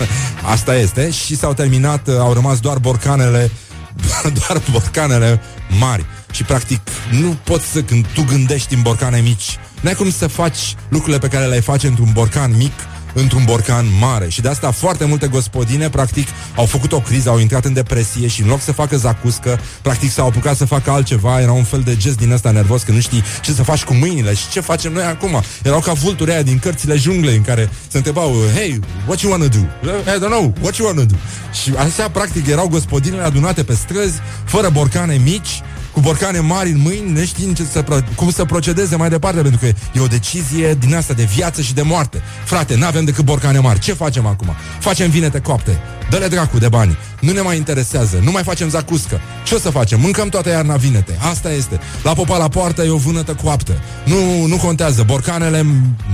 [SPEAKER 2] asta este, și s-au terminat, uh, au rămas doar borcanele, doar borcanele mari. Și practic nu poți să, când tu gândești în borcane mici, n-ai cum să faci lucrurile pe care le-ai face într-un borcan mic într-un borcan mare. Și de asta foarte multe gospodine, practic, au făcut o criză, au intrat în depresie și în loc să facă zacuscă, practic s-au apucat să facă altceva. Era un fel de gest din ăsta nervos, că nu știi ce să faci cu mâinile și ce facem noi acum. Erau ca vulturi aia din cărțile junglei în care se întrebau, hey, what you wanna do? I don't know, what you wanna do? Și astea, practic, erau gospodinele adunate pe străzi, fără borcane mici, cu borcane mari în mâini, neștiind ce să, pro- cum să procedeze mai departe, pentru că e o decizie din asta de viață și de moarte. Frate, nu avem decât borcane mari. Ce facem acum? Facem vinete copte. Dă-le dracu de bani. Nu ne mai interesează. Nu mai facem zacuscă. Ce o să facem? Mâncăm toată iarna vinete. Asta este. La popa la poartă e o vânătă coaptă. Nu, nu contează. Borcanele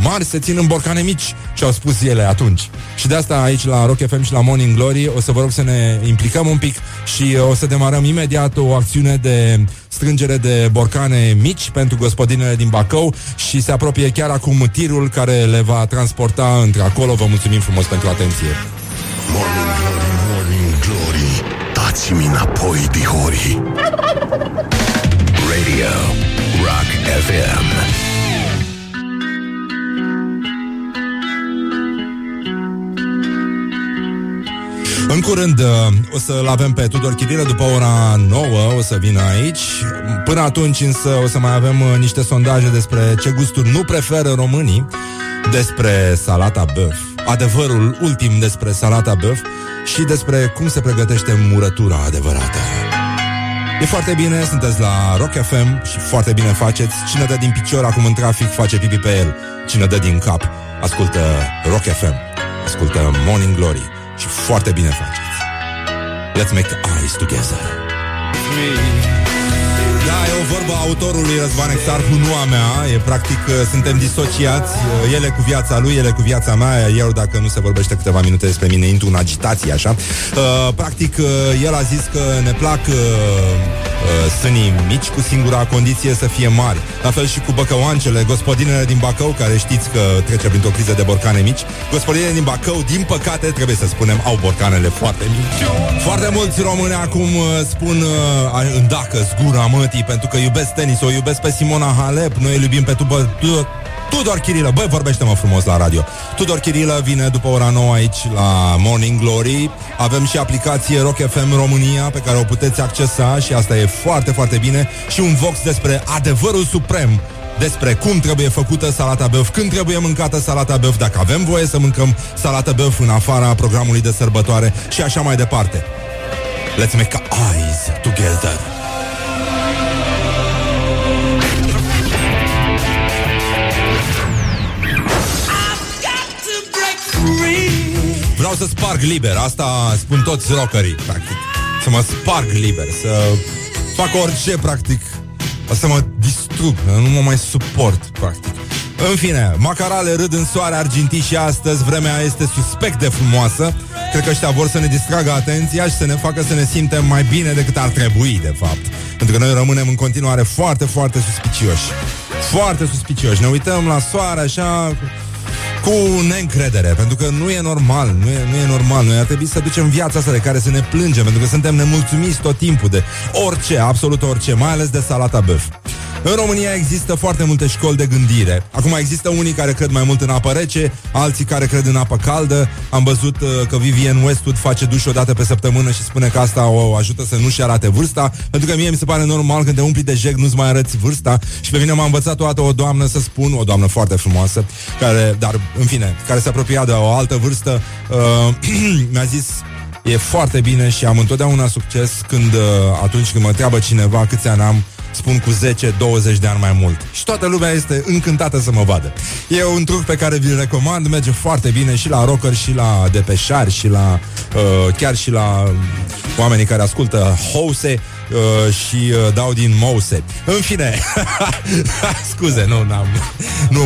[SPEAKER 2] mari se țin în borcane mici, și-au spus ele atunci. Și de asta aici la Rock FM și la Morning Glory o să vă rog să ne implicăm un pic și o să demarăm imediat o acțiune de strângere de borcane mici pentru gospodinele din Bacău și se apropie chiar acum tirul care le va transporta între acolo. Vă mulțumim frumos pentru atenție.
[SPEAKER 3] Morning Glory, Morning Glory Dați-mi înapoi, dihori.
[SPEAKER 1] Radio Rock FM.
[SPEAKER 2] În curând uh, o să-l avem pe Tudor Chirilă După ora 9 o să vină aici. Până atunci însă o să mai avem uh, niște sondaje Despre ce gusturi nu preferă românii Despre salata băf Adevărul ultim despre salata băf Și despre cum se pregătește murătura adevărată E foarte bine, sunteți la Rock FM și foarte bine faceți. Cine dă din picior acum în trafic face pipi pe el. Cine dă din cap ascultă Rock FM, ascultă Morning Glory și foarte bine faceți. Let's make eyes together. Da, e o vorbă a autorului Răzvan Exarhu, nu a mea. E practic, uh, suntem disociați uh, Ele cu viața lui, ele cu viața mea. Eu, dacă nu se vorbește câteva minute despre mine Intru în agitație, așa. Uh, Practic, uh, el a zis că ne plac uh, uh, Sânii mici Cu singura condiție să fie mari. La fel și cu băcăoancele. Gospodinele din Bacău, care știți că trece printr-o criză de borcane mici Gospodinele din Bacău, din păcate, trebuie să spunem Au borcanele foarte mici. Foarte mulți români acum uh, spun uh, Îndacă zgura mătii Pentru că iubesc tenis, o iubesc pe Simona Halep Noi îl iubim pe Tubă Tudor, Tudor Chirilă, băi, vorbește-mă frumos la radio Tudor Chirilă vine după ora 9 aici la Morning Glory Avem și aplicație Rock FM România Pe care o puteți accesa și asta e foarte, foarte bine Și un vox despre adevărul suprem despre cum trebuie făcută salata băf, când trebuie mâncată salata băf, dacă avem voie să mâncăm salata băf în afara programului de sărbătoare și așa mai departe. Let's make eyes together. Vreau să sparg liber, asta spun toți rockerii, practic. Să mă sparg liber, să fac orice, practic. Să mă distrug, nu mă mai suport, practic. În fine, macarale râd în soare argintii și astăzi vremea este suspect de frumoasă. Cred că ăștia vor să ne distragă atenția și să ne facă să ne simtem mai bine decât ar trebui, de fapt. Pentru că noi rămânem în continuare foarte, foarte suspicioși. Foarte suspicioși. Ne uităm la soare așa cu neîncredere, pentru că nu e normal, nu e, nu e normal. Noi ar trebui să ducem viața asta de care să ne plângem, pentru că suntem nemulțumiți tot timpul de orice, absolut orice, mai ales de salata băf. În România există foarte multe școli de gândire. Acum există unii care cred mai mult în apă rece, alții care cred în apă caldă. Am văzut uh, că Vivian Westwood face duș o dată pe săptămână și spune că asta o ajută să nu-și arate vârsta, pentru că mie mi se pare normal când te umpli de jeg nu-ți mai arăți vârsta și pe mine m-a învățat o dată o doamnă să spun, o doamnă foarte frumoasă, care, dar în fine, care se apropia de o altă vârstă, uh, mi-a zis E foarte bine și am întotdeauna succes când uh, atunci când mă întreabă cineva câți ani am, spun cu 10-20 de ani mai mult. Și toată lumea este încântată să mă vadă. E un truc pe care vi-l recomand, merge foarte bine și la rocker, și la depeșari, și la uh, chiar și la oamenii care ascultă Hose uh, și uh, dau din Mouse. În fine, scuze, nu, n-am, nu,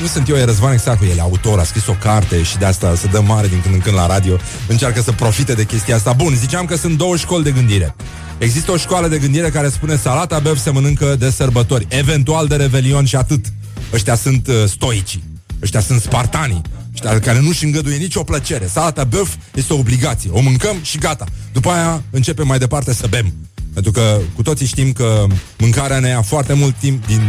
[SPEAKER 2] nu sunt eu, e Răzvan exact cu el, autor, a scris o carte și de asta se dă mare din când în când la radio, încearcă să profite de chestia asta. Bun, ziceam că sunt două școli de gândire. Există o școală de gândire care spune salata băf se mănâncă de sărbători, eventual de revelion și atât. Ăștia sunt uh, stoici. Ăștia sunt spartanii. Ăștia care nu-și îngăduie nicio plăcere. Salata băf este o obligație. O mâncăm și gata. După aia începem mai departe să bem. Pentru că cu toții știm că mâncarea ne ia foarte mult timp din,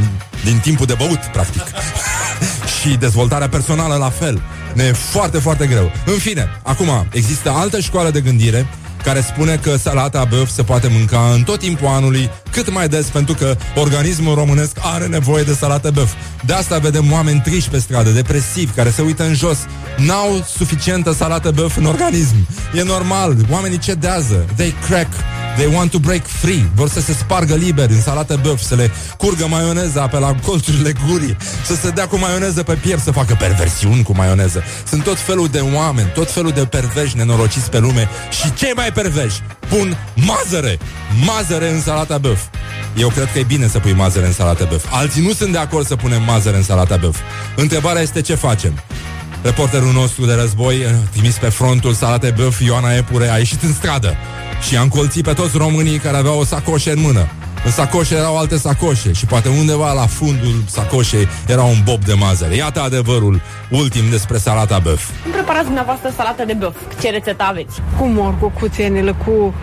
[SPEAKER 2] din timpul de băut, practic. și dezvoltarea personală la fel. Ne e foarte, foarte greu. În fine, acum, există altă școală de gândire care spune că salata băf se poate mânca în tot timpul anului, cât mai des, pentru că organismul românesc are nevoie de salată băf. De asta vedem oameni triși pe stradă, depresivi, care se uită în jos. N-au suficientă salată băf în organism. E normal, oamenii cedează, they crack, They want to break free. Vor să se spargă liber în salată băf, să le curgă maioneza pe la colțurile gurii, să se dea cu maioneză pe piept, să facă perversiuni cu maioneză. Sunt tot felul de oameni, tot felul de perveși nenorociți pe lume și cei mai perveși pun mazăre, mazăre în salata băf. Eu cred că e bine să pui mazăre în salata băf. Alții nu sunt de acord să punem mazăre în salata băf. Întrebarea este ce facem. Reporterul nostru de război, eh, trimis pe frontul Salate Băf, Ioana Epure, a ieșit în stradă și a încolțit pe toți românii care aveau o sacoșe în mână. În sacoșe erau alte sacoșe și poate undeva la fundul sacoșei era un bob de mazăre. Iată adevărul ultim despre salata băf.
[SPEAKER 4] Cum preparați dumneavoastră salată de băf? Ce rețetă aveți?
[SPEAKER 7] Cu morcul, cu țenile, cu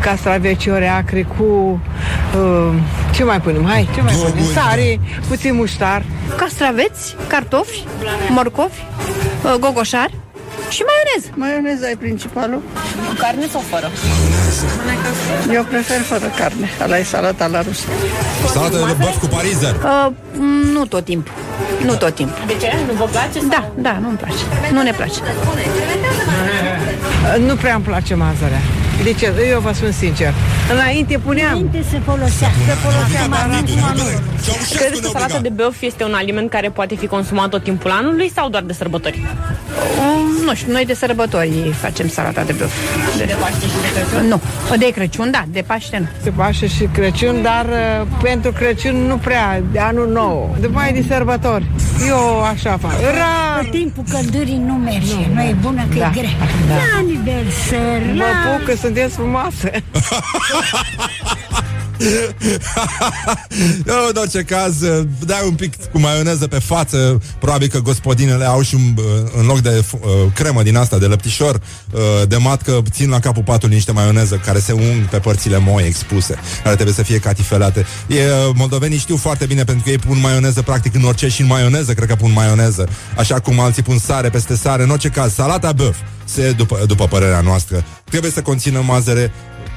[SPEAKER 7] castravețiori acre, cu... Uh, ce mai punem? Hai, ce mai
[SPEAKER 2] Două
[SPEAKER 7] punem?
[SPEAKER 2] buni,
[SPEAKER 7] Sare, puțin muștar.
[SPEAKER 9] castraveți, cartofi, morcovi, uh, gogoșari și maioneză.
[SPEAKER 7] Maioneza e principalul.
[SPEAKER 4] Cu carne sau fără?
[SPEAKER 7] Eu prefer fără carne. Ala e salata la rus.
[SPEAKER 2] Salată de băf cu parizer.
[SPEAKER 9] Uh, nu tot timpul. Nu tot timpul.
[SPEAKER 4] De ce? Nu vă place? sau-
[SPEAKER 9] Da, da, nu-mi place. Nu ne place.
[SPEAKER 7] Nu prea îmi place mazărea. De ce? Eu vă spun sincer. Înainte puneam.
[SPEAKER 10] Înainte se folosea, se folosea mai acum nu.
[SPEAKER 4] Credeți că salata de băf este un aliment care poate fi consumat tot timpul anului sau doar de sărbători?
[SPEAKER 9] Um, nu știu, noi de sărbători facem salata de băf. De, de Paște și de Crăciun? Nu. De Crăciun, da, de Paște nu.
[SPEAKER 7] Se Paște și Crăciun, dar uh, pentru Crăciun nu prea, de anul nou. După aia de sărbători. Eu așa fac. Rar.
[SPEAKER 10] În timpul căldării nu merge, nu, nu e bună că
[SPEAKER 7] Da.
[SPEAKER 10] e grea.
[SPEAKER 7] Da.
[SPEAKER 10] La aniversări,
[SPEAKER 7] Mă
[SPEAKER 10] la...
[SPEAKER 7] pup că sunteți frumoase.
[SPEAKER 2] Eu, în orice caz, dai un pic cu maioneză pe față. Probabil că gospodinele au și un, în loc de uh, cremă din asta, de lăptișor uh, De matcă, țin la capul patului niște maioneză Care se ung pe părțile moi expuse Care trebuie să fie catifelate. E, uh, Moldovenii știu foarte bine pentru că ei pun maioneză Practic în orice și în maioneză Cred că pun maioneză Așa cum alții pun sare peste sare. În orice caz, salata băf se, după, după părerea noastră Trebuie să conțină mazăre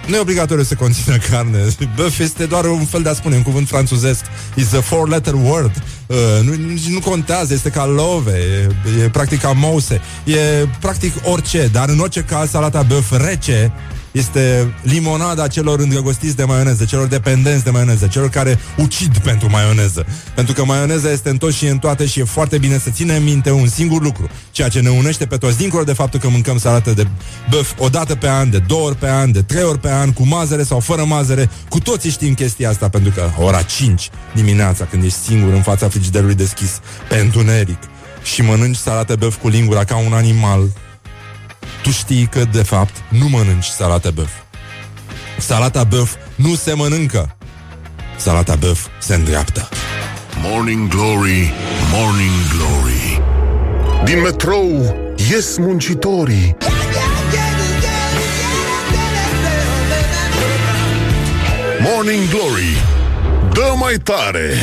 [SPEAKER 2] nu e obligatoriu să conțină carne. Băf este doar un fel de a spune, un cuvânt franțuzesc. It's a four-letter word. Uh, nu, nici nu contează, este ca love, e, e practic ca mouse. E practic orice, dar în orice caz salata băf rece este limonada celor îndrăgostiți de maioneză, celor dependenți de maioneză, celor care ucid pentru maioneză. Pentru că maioneza este în tot și în toate și e foarte bine să ținem minte un singur lucru, ceea ce ne unește pe toți, dincolo de faptul că mâncăm salată de băf o dată pe an, de două ori pe an, de trei ori pe an, cu mazăre sau fără mazăre, cu toții știm chestia asta, pentru că ora 5 dimineața, când ești singur în fața frigiderului deschis, pe întuneric, și mănânci salată băf cu lingura ca un animal, tu știi că, de fapt, nu mănânci salată băf. Salata băf nu se mănâncă. salata băf se îndreaptă.
[SPEAKER 3] Morning Glory, Morning Glory Din metrou ies muncitorii Morning Glory Dă mai tare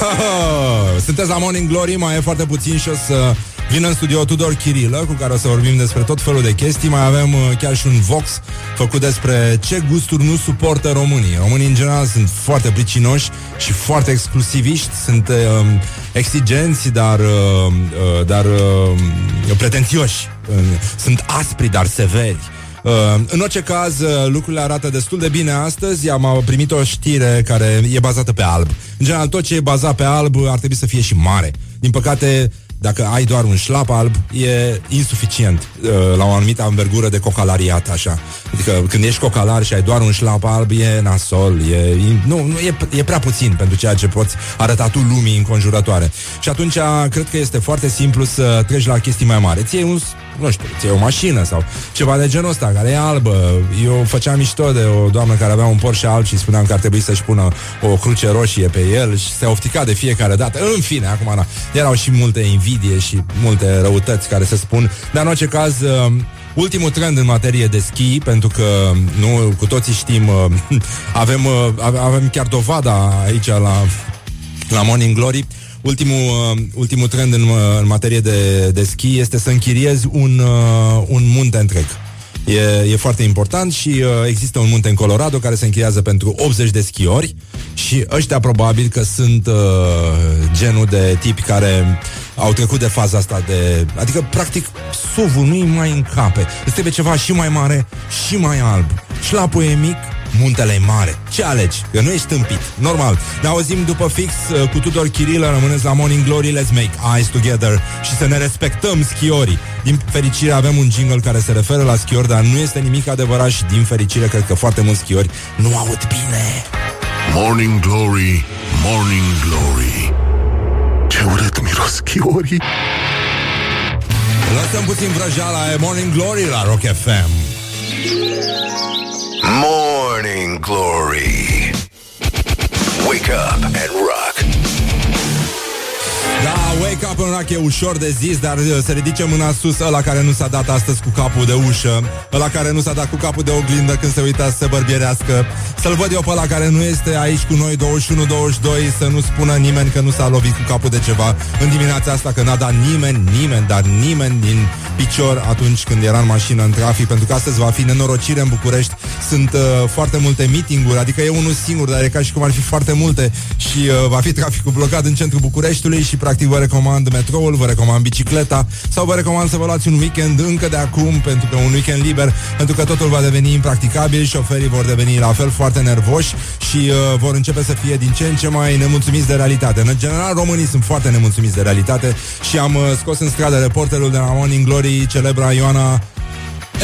[SPEAKER 2] Sunteți la Morning Glory, mai e foarte puțin și o să vină în studio Tudor Chirilă, cu care o să vorbim despre tot felul de chestii. Mai avem uh, chiar și un Vox făcut despre ce gusturi nu suportă românii. Românii, în general, sunt foarte pricinoși și foarte exclusiviști, sunt uh, exigenți, dar, uh, uh, dar uh, pretențioși. Uh, sunt aspri, dar severi. Uh, în orice caz, uh, lucrurile arată destul de bine astăzi. Am primit o știre care e bazată pe alb. În general, tot ce e bazat pe alb ar trebui să fie și mare. Din păcate, dacă ai doar un șlap alb, e insuficient uh, la o anumită învergură de cocalariat, așa. Adică când ești cocalar și ai doar un șlap alb, e nasol, e, nu, nu e, e prea puțin pentru ceea ce poți arăta tu lumii înconjurătoare. Și atunci cred că este foarte simplu să treci la chestii mai mari. Ție un nu știu, ție o mașină sau ceva de genul ăsta, care e albă. Eu făceam mișto de o doamnă care avea un Porsche alb și spuneam că ar trebui să-și pună o cruce roșie pe el și se oftica de fiecare dată. În fine, acum, na, erau și multe invidie și multe răutăți care se spun, dar în orice caz... Uh, ultimul trend în materie de schi, pentru că nu cu toții știm, uh, avem, uh, avem chiar dovada aici la, la Morning Glory, ultimul, uh, ultimul trend în, uh, în materie de, de schi este să închiriezi un, uh, un munte întreg. E, e foarte important și uh, există un munte în Colorado care se închiriază pentru 80 de schiori și ăștia probabil că sunt uh, genul de tipi care au trecut de faza asta de... Adică, practic, suvul nu-i mai încape. Îți trebuie ceva și mai mare și mai alb. Șlapul e mic, muntele e mare. Ce alegi? Că nu ești tâmpit. Normal. Ne auzim după fix uh, cu Tudor Chirilă, rămâneți la Morning Glory, let's make eyes together și să ne respectăm schiorii. Din fericire avem un jingle care se referă la schiori, dar nu este nimic adevărat și din fericire cred că foarte mulți schiori nu aud bine.
[SPEAKER 3] Morning Glory, Morning Glory Ce urât miros schiorii
[SPEAKER 2] Lăsăm puțin vrăjeala e Morning Glory la Rock FM.
[SPEAKER 1] Morning Glory. Wake up and rock.
[SPEAKER 2] Da, wake up în rac e ușor de zis, dar uh, să ridice mâna sus ăla care nu s-a dat astăzi cu capul de ușă, ăla care nu s-a dat cu capul de oglindă când se uita să se bărbierească. Să-l văd eu pe ăla care nu este aici cu noi 21-22, să nu spună nimeni că nu s-a lovit cu capul de ceva în dimineața asta, că n-a dat nimeni, nimeni, dar nimeni din picior atunci când era în mașină în trafic, pentru că astăzi va fi nenorocire în București. Sunt uh, foarte multe meeting-uri, adică e unul singur, dar e ca și cum ar fi foarte multe și uh, va fi traficul blocat în centrul Bucureștiului și practic vă recomand metroul, vă recomand bicicleta sau vă recomand să vă luați un weekend încă de acum, pentru că un weekend liber, pentru că totul va deveni impracticabil, șoferii vor deveni la fel foarte nervoși și uh, vor începe să fie din ce în ce mai nemulțumiți de realitate. În general, românii sunt foarte nemulțumiți de realitate și am uh, scos în stradă reporterul de la Morning Glory, celebra Ioana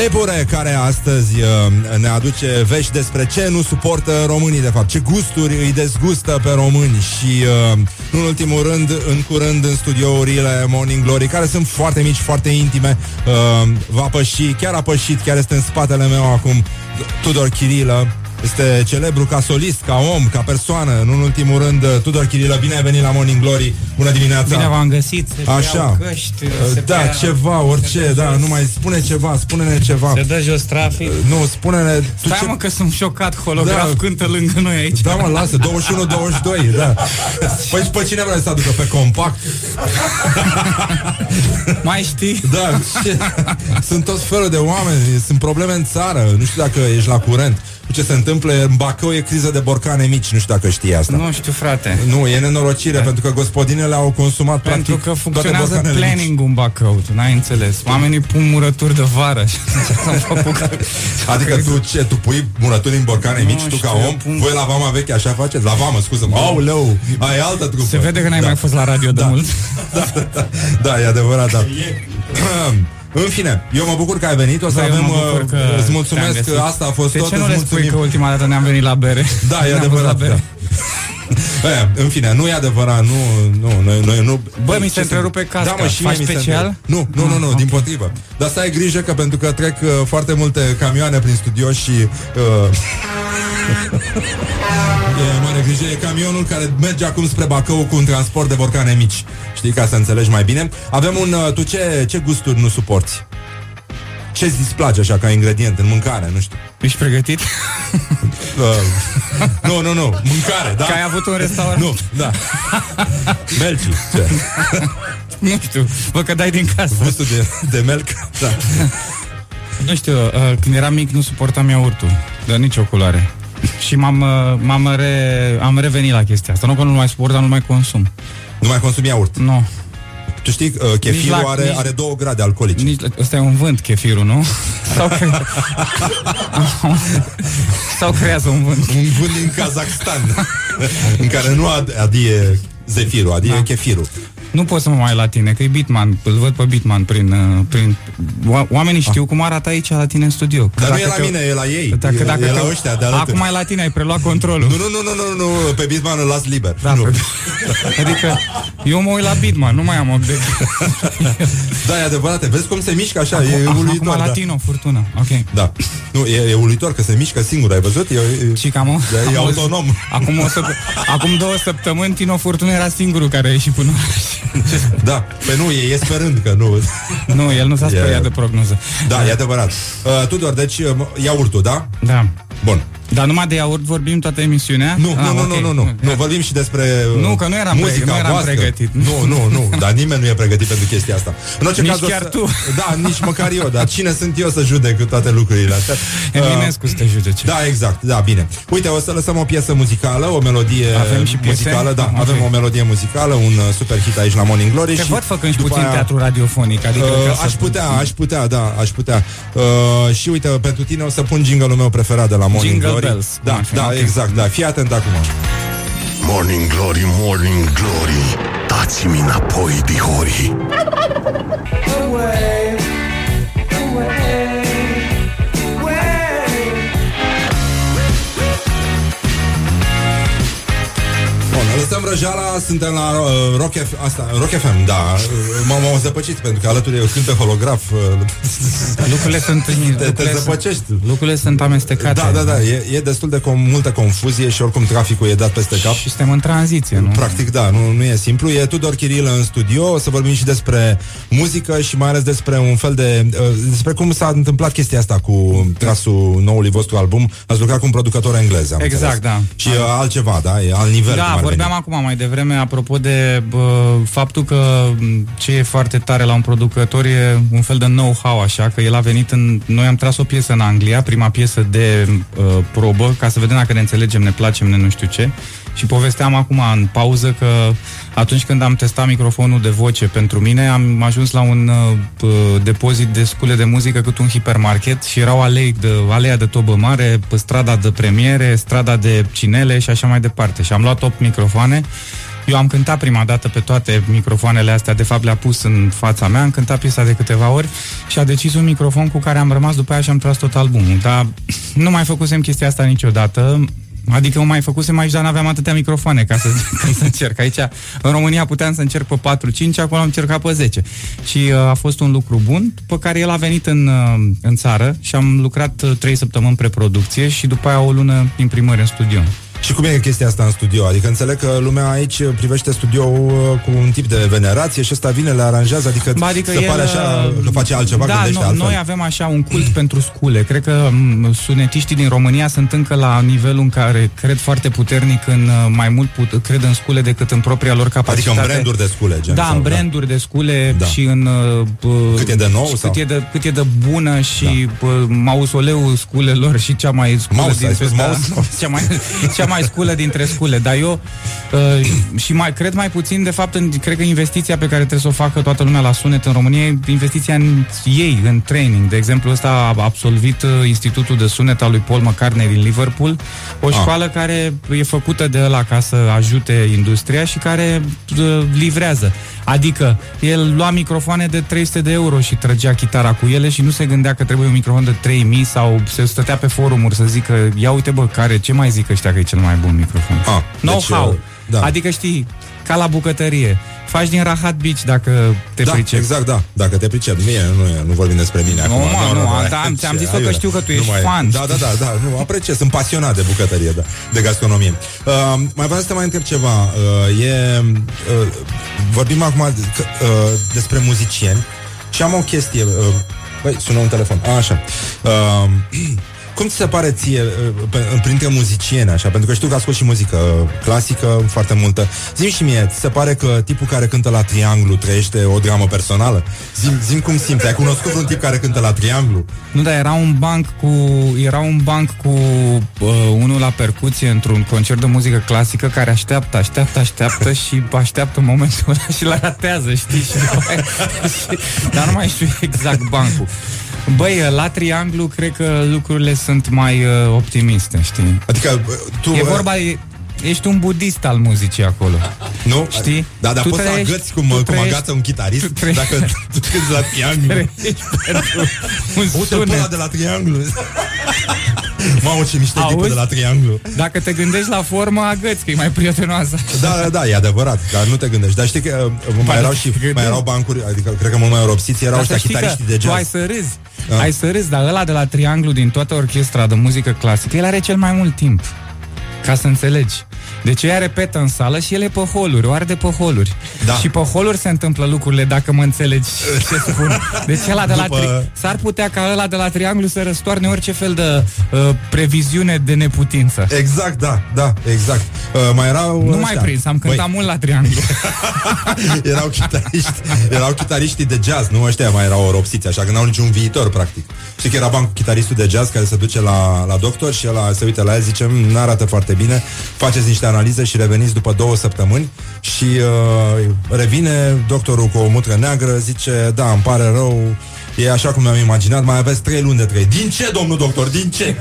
[SPEAKER 2] Epure, care astăzi uh, ne aduce vești despre ce nu suportă românii, de fapt, ce gusturi îi dezgustă pe români. Și, uh, în ultimul rând, în curând, în studiourile Morning Glory, care sunt foarte mici, foarte intime, uh, va păși, chiar a pășit, chiar este în spatele meu acum, Tudor Chirilă, este celebru ca solist, ca om, ca persoană. În ultimul rând, Tudor Chirilă, bine ai venit la Morning Glory. Bună dimineața.
[SPEAKER 5] Bine v-am găsit. Se
[SPEAKER 2] Așa.
[SPEAKER 5] iau Căști, se
[SPEAKER 2] Da,
[SPEAKER 5] prea-
[SPEAKER 2] ceva, orice, da, nu mai spune ceva, spune-ne ceva.
[SPEAKER 5] Se dă jos trafic.
[SPEAKER 2] Nu, spune-ne tu
[SPEAKER 5] Stai
[SPEAKER 2] ce...
[SPEAKER 5] mă că sunt șocat, holograf
[SPEAKER 2] Da.
[SPEAKER 5] cântă lângă noi aici.
[SPEAKER 2] Da, mă, lasă, 21-22, da. Păi și pe cine vrea să aducă pe compact?
[SPEAKER 5] Mai știi?
[SPEAKER 2] Da, ce? Sunt tot felul de oameni, sunt probleme în țară, nu știu dacă ești la curent. Cu ce se întâmplă în Bacău e criză de borcane mici, nu știu dacă știi asta.
[SPEAKER 5] Nu știu, frate.
[SPEAKER 2] Nu, e nenorocire, pentru că gospodinele au consumat
[SPEAKER 5] Pentru
[SPEAKER 2] practic
[SPEAKER 5] că
[SPEAKER 2] toate
[SPEAKER 5] funcționează
[SPEAKER 2] borcanele mici.
[SPEAKER 5] planning în Bacău, tu n-ai înțeles. Oamenii pun murături de vară. și s-au făcut.
[SPEAKER 2] Adică tu ce, tu pui murături în borcane mici, tu ca
[SPEAKER 5] știu, eu
[SPEAKER 2] om?
[SPEAKER 5] pun-
[SPEAKER 2] Voi la vama veche așa faceți? La vamă, scuză-mă. Aoleu, ai altă trupă.
[SPEAKER 5] Se vede că n-ai
[SPEAKER 2] Da.
[SPEAKER 5] mai fost la radio de mult.
[SPEAKER 2] Da, e adevărat, da. În fine, eu mă bucur că ai venit, o să
[SPEAKER 5] Da, eu
[SPEAKER 2] avem,
[SPEAKER 5] mă bucur
[SPEAKER 2] uh,
[SPEAKER 5] că
[SPEAKER 2] îți
[SPEAKER 5] te-am
[SPEAKER 2] mulțumesc
[SPEAKER 5] găsit.
[SPEAKER 2] că asta a fost
[SPEAKER 5] De
[SPEAKER 2] tot,
[SPEAKER 5] ce nu
[SPEAKER 2] îți
[SPEAKER 5] le spui
[SPEAKER 2] mulțumim.
[SPEAKER 5] că ultima dată ne-am venit la bere?
[SPEAKER 2] Da, e
[SPEAKER 5] Ne-am fost
[SPEAKER 2] adevărat,
[SPEAKER 5] la bere.
[SPEAKER 2] da. Aia, în fine, nu e adevărat, nu, nu, noi, noi nu...
[SPEAKER 5] Bă, mi
[SPEAKER 2] Ce
[SPEAKER 5] se întrerupe casca.
[SPEAKER 2] Da, mă, și
[SPEAKER 5] Faci
[SPEAKER 2] mie mi se
[SPEAKER 5] special?
[SPEAKER 2] întrerupe. Nu, nu, nu, nu, din potrivă. Dar să ai grijă că pentru că trec uh, foarte multe camioane prin studio și... Uh, E mare grijă, e camionul care merge acum spre Bacău cu un transport de borcane mici. Știi, ca să înțelegi mai bine. Avem un... uh, Tu ce, ce gusturi nu suporți? Ce îți displace așa ca ingredient în mâncare, nu știu?
[SPEAKER 5] Ești pregătit?
[SPEAKER 2] Uh, nu, nu, nu, mâncare, da?
[SPEAKER 5] Că ai avut un restaurant?
[SPEAKER 2] Nu, da. Melci, ce?
[SPEAKER 5] nu știu, vă că dai din casă.
[SPEAKER 2] Gustul de, de melc, da.
[SPEAKER 5] Nu știu, uh, când eram mic nu suportam iaurtul, de nicio culoare. Și m-am, uh, m-am re, am revenit la chestia asta. Nu că nu mai suport, dar nu mai consum.
[SPEAKER 2] Nu mai consumi iaurt?
[SPEAKER 5] Nu.
[SPEAKER 2] Tu știi, uh, chefirul
[SPEAKER 5] la-
[SPEAKER 2] are,
[SPEAKER 5] nici-
[SPEAKER 2] are două grade alcoolice.
[SPEAKER 5] Nici, ăsta e un vânt, chefirul, nu? Sau, cre... Sau creează un vânt.
[SPEAKER 2] Un vânt din Kazakhstan În care nu ad- adie zefirul, adie
[SPEAKER 5] Da.
[SPEAKER 2] chefirul
[SPEAKER 5] Nu pot să mă mai la tine, că e Bitman, îl văd pe Bitman prin... uh, prin... O- Oamenii știu cum arată aici la tine în studio. Că
[SPEAKER 2] Dar nu
[SPEAKER 5] dacă
[SPEAKER 2] e la
[SPEAKER 5] te-
[SPEAKER 2] mine, e la ei
[SPEAKER 5] Dacă,
[SPEAKER 2] e,
[SPEAKER 5] dacă
[SPEAKER 2] e
[SPEAKER 5] te-
[SPEAKER 2] la ăștia de alături
[SPEAKER 5] Acum e la tine, ai preluat controlul.
[SPEAKER 2] Nu, nu, nu, nu, nu, nu, pe Bitman îl las liber
[SPEAKER 5] Da,
[SPEAKER 2] nu.
[SPEAKER 5] pe- Adică eu mă uit la Bitman, nu mai am update.
[SPEAKER 2] Da, e adevărat, vezi cum se mișcă așa,
[SPEAKER 5] Acum,
[SPEAKER 2] e
[SPEAKER 5] acum
[SPEAKER 2] uluitor da.
[SPEAKER 5] Latino, furtună. Ok.
[SPEAKER 2] da. Nu, e, e uluitor că se mișcă singur, ai văzut? E, e,
[SPEAKER 5] Și cam o-
[SPEAKER 2] Da, e
[SPEAKER 5] am auzit-
[SPEAKER 2] autonom
[SPEAKER 5] Acum, o să, acum două săptămâni Tino Furtună era singurul care a ieșit până
[SPEAKER 2] Da, pe nu, e, e sperând că nu
[SPEAKER 5] Nu, el nu s-a
[SPEAKER 2] E-
[SPEAKER 5] speriat de prognoză
[SPEAKER 2] Da, e adevărat uh, Tudor, deci uh, iaurtul, da?
[SPEAKER 5] Da
[SPEAKER 2] Bun
[SPEAKER 5] Dar numai de iaurt vorbim toată emisiunea?
[SPEAKER 2] Nu,
[SPEAKER 5] Ah,
[SPEAKER 2] nu, nu,
[SPEAKER 5] ok.
[SPEAKER 2] nu, nu, nu, nu, vorbim și despre uh,
[SPEAKER 5] Nu, că nu eram
[SPEAKER 2] muzica
[SPEAKER 5] pregătit, nu eram
[SPEAKER 2] voastră.
[SPEAKER 5] pregătit.
[SPEAKER 2] Nu, nu, nu, dar nimeni nu e pregătit pentru chestia asta. În orice
[SPEAKER 5] Nici
[SPEAKER 2] caz, o
[SPEAKER 5] chiar
[SPEAKER 2] să,
[SPEAKER 5] tu.
[SPEAKER 2] Da, nici măcar eu, dar cine sunt eu să judec toate lucrurile astea?
[SPEAKER 5] Eminescu să te judece
[SPEAKER 2] Da, exact, da, bine. Uite, o să lăsăm o piesă muzicală, o melodie
[SPEAKER 5] Avem și piese?
[SPEAKER 2] muzicală, da,
[SPEAKER 5] Ah, ok.
[SPEAKER 2] avem o melodie muzicală, un uh, super hit aici la Morning Glory
[SPEAKER 5] Te
[SPEAKER 2] și
[SPEAKER 5] văd făcând și
[SPEAKER 2] după
[SPEAKER 5] puțin
[SPEAKER 2] aia-
[SPEAKER 5] teatru radiofonic Adică ca
[SPEAKER 2] Uh,
[SPEAKER 5] să-
[SPEAKER 2] aș putea, aș putea, da, aș putea. Uh, și uite, pentru tine o să pun jingle-ul meu preferat de la Morning
[SPEAKER 5] Jingle
[SPEAKER 2] Glory.
[SPEAKER 5] bells.
[SPEAKER 2] Da,
[SPEAKER 5] Așa,
[SPEAKER 2] da,
[SPEAKER 5] ok.
[SPEAKER 2] exact, da. Fii atent acum.
[SPEAKER 3] Morning Glory, Morning Glory Dați-mi înapoi, dihori
[SPEAKER 2] Bun, lăsăm răjala, suntem la uh, Rock, F- asta, Rock FM, da. Uh, M-am m-am zăpăcit pentru că alături eu cânt pe holograf. Uh,
[SPEAKER 5] Lucrurile sunt
[SPEAKER 2] te, te
[SPEAKER 5] lucrurile sunt-
[SPEAKER 2] zăpăcești.
[SPEAKER 5] Lucrurile sunt amestecate
[SPEAKER 2] Da, da, da, e, e destul de com- multă confuzie și oricum traficul e dat peste cap.
[SPEAKER 5] Și suntem în tranziție, nu?
[SPEAKER 2] Practic, da, nu, nu e simplu. E Tudor Chirilă în studio. O să vorbim și despre muzică și mai ales despre un fel de... Uh, despre cum s-a întâmplat chestia asta cu trasul noului vostru album. Ați lucrat cu un producător englez, am
[SPEAKER 5] Exact,
[SPEAKER 2] înțeles.
[SPEAKER 5] da.
[SPEAKER 2] Și uh, altceva, da? E alt nivel. cum
[SPEAKER 5] Da,
[SPEAKER 2] ar
[SPEAKER 5] vorbeam
[SPEAKER 2] veni.
[SPEAKER 5] acum mai devreme apropo de bă, faptul că m, ce e foarte tare la un producător e un fel de know-how așa, că el a venit în... Noi am tras o piesă în Anglia, prima piesă de uh, probă, ca să vedem dacă ne înțelegem, ne placem, ne nu știu ce. Și povesteam acum în pauză că atunci când am testat microfonul de voce pentru mine, am ajuns la un uh, p- depozit de scule de muzică cât un hipermarket și erau alei de, aleea de tobă mare, pe strada de premiere, strada de cinele și așa mai departe. Și am luat 8 microfoane eu am cântat prima dată pe toate microfoanele astea, de fapt le-a pus în fața mea, am cântat piesa de câteva ori și a decis un microfon cu care am rămas după aia și am tras tot albumul. Dar nu mai făcusem chestia asta niciodată. Adică mai făcusem aici, dar n-aveam atâtea microfoane ca să, ca să încerc. Aici, în România, puteam să încerc pe 4-5, acolo am încercat pe 10. Și uh, a fost un lucru bun, pe care el a venit în, uh, în țară și am lucrat uh, 3 săptămâni preproducție și după aia o lună imprimări în studio.
[SPEAKER 2] Și cum e chestia asta în studio? Adică înțeleg că lumea aici privește studioul uh, cu un tip de venerație și ăsta vine, le aranjează, adică,
[SPEAKER 5] Ba, adică
[SPEAKER 2] se
[SPEAKER 5] el,
[SPEAKER 2] pare așa că face altceva,
[SPEAKER 5] da,
[SPEAKER 2] gândește
[SPEAKER 5] no,
[SPEAKER 2] altfel.
[SPEAKER 5] noi avem așa un cult pentru scule. Cred că m, sunetiștii din România sunt încă la nivelul în care cred foarte puternic în uh, mai mult put, cred în scule decât în propria lor
[SPEAKER 2] Adică
[SPEAKER 5] capacitate.
[SPEAKER 2] în branduri de scule, gen.
[SPEAKER 5] Da,
[SPEAKER 2] sau,
[SPEAKER 5] în branduri de scule
[SPEAKER 2] Da.
[SPEAKER 5] și în... Uh,
[SPEAKER 2] Cât e de nou,
[SPEAKER 5] și
[SPEAKER 2] sau?
[SPEAKER 5] Cât e de, cât e de bună și da. mausoleul sculelor și cea mai sculă
[SPEAKER 2] Mouse, ai
[SPEAKER 5] dintre...
[SPEAKER 2] spus
[SPEAKER 5] da,
[SPEAKER 2] mouse?
[SPEAKER 5] cea, mai, cea mai sculă dintre scule. Dar eu uh, și mai cred mai puțin, de fapt, în, cred că investiția pe care trebuie să o facă toată lumea la sunet în România e investiția în ei, în training. De exemplu, ăsta a absolvit uh, Institutul de Sunet al lui Paul McCartney din Liverpool, o școală care e făcută de ăla ca să ajute industria și care uh, livrează. Adică, el lua microfoane de 300 de euro și trăgea chitara cu ele și nu se gândea că trebuie un microfon de 3000 sau se stătea pe forumuri să zică, ia uite bă, care, ce mai zic ăștia că e cel mai bun microfon.
[SPEAKER 2] Ah,
[SPEAKER 5] Know-how.
[SPEAKER 2] deci, uh, da.
[SPEAKER 5] Adică știi, ca la bucătărie. Faci din rahat bici dacă te
[SPEAKER 2] da,
[SPEAKER 5] pricepi.
[SPEAKER 2] exact, da. Dacă te pricep. Mie, nu, e- nu vorbim despre mine
[SPEAKER 5] Nu,
[SPEAKER 2] acum.
[SPEAKER 5] mă, nu, da,
[SPEAKER 2] Ce,
[SPEAKER 5] ți-am zis-o că
[SPEAKER 2] aiurea.
[SPEAKER 5] știu că tu
[SPEAKER 2] Nu
[SPEAKER 5] ești
[SPEAKER 2] mai-
[SPEAKER 5] fan,
[SPEAKER 2] Da, da, da, da, nu, apreciez, sunt pasionat de bucătărie, da, de gastronomie. Uh, mai vreau să te mai întreb ceva. Uh, e, uh, vorbim acum de, că, uh, despre muzicieni și am o chestie. Uh, băi, sună un telefon. A, așa. Uh, cum ți se pare ție, uh, pe, printre muzicieni, așa, pentru că știu că ascult și muzică uh, clasică foarte multă. Zim și mie, ți se pare că tipul care cântă la Trianglu trăiește o dramă personală? Zim, zim cum simți. Ai cunoscut un tip care cântă la Trianglu?
[SPEAKER 5] Nu, dar era un banc cu era un banc cu uh, unul la percuție într-un concert de muzică clasică care așteaptă, așteaptă, așteaptă și așteaptă momentul ăla și l ratează, știi? Și după aia- și, dar nu mai știu exact bancul. Băi, la trianglu cred că lucrurile sunt mai uh, optimiste, știi?
[SPEAKER 2] Adică tu...
[SPEAKER 5] E vorba, e, ești un budist al muzicii acolo.
[SPEAKER 2] Nu?
[SPEAKER 5] Știi?
[SPEAKER 2] Da, dar
[SPEAKER 5] Tu
[SPEAKER 2] poți să
[SPEAKER 5] trăiești-
[SPEAKER 2] agăți cum,
[SPEAKER 5] tu
[SPEAKER 2] cum
[SPEAKER 5] trăiești-
[SPEAKER 2] agață un chitarist
[SPEAKER 5] tu trăiești-
[SPEAKER 2] dacă tu cânti la trianglu.
[SPEAKER 5] Trăiești pentru un
[SPEAKER 2] Uite-l pe ăla
[SPEAKER 5] sunet.
[SPEAKER 2] de la trianglu. Mamă, ce miște tipul
[SPEAKER 5] Auzi?
[SPEAKER 2] de la trianglu.
[SPEAKER 5] Dacă te gândești la formă, agăți, că e mai prietenoasă.
[SPEAKER 2] Da, da, da, e adevărat, dar nu te gândești. Dar știi că uh, mai erau și mai erau bancuri, adică cred că mult mai ropsiți, erau
[SPEAKER 5] Dar să
[SPEAKER 2] ăștia
[SPEAKER 5] știi că
[SPEAKER 2] chitariștii de
[SPEAKER 5] Tu ai
[SPEAKER 2] jazz.
[SPEAKER 5] să râzi.
[SPEAKER 2] Da.
[SPEAKER 5] Ai să râzi, dar ăla de la Trianglu din toată orchestra de muzică clasică, el are cel mai mult timp. Ca să înțelegi. Deci ea repetă în sală și el e pe holuri, o arde pe holuri.
[SPEAKER 2] Da.
[SPEAKER 5] Și pe holuri se întâmplă lucrurile, dacă mă înțelegi ce spun. Deci ăla de la
[SPEAKER 2] După-
[SPEAKER 5] tri... s-ar putea ca ăla de la trianglu să răstoarne orice fel de uh, previziune de neputință.
[SPEAKER 2] Exact, da, da, exact. Uh, mai erau
[SPEAKER 5] Nu
[SPEAKER 2] ăștia.
[SPEAKER 5] mai prins, am
[SPEAKER 2] Băi,
[SPEAKER 5] cântat mult la trianglu.
[SPEAKER 2] erau chitariști, erau chitariștii de jazz, nu ăștia mai erau oropsiți, așa că n-au niciun viitor, practic. Știi că era bancul chitaristul de jazz care se duce la, la doctor și el se uită la el, zice, "Mm, n-arată foarte bine, faceți niște analize și reveniți după două săptămâni și uh, revine doctorul cu o mutră neagră, zice, da, îmi pare rău, E așa cum mi-am imaginat, mai aveți trei luni de trei. Din ce, domnul doctor? Din ce?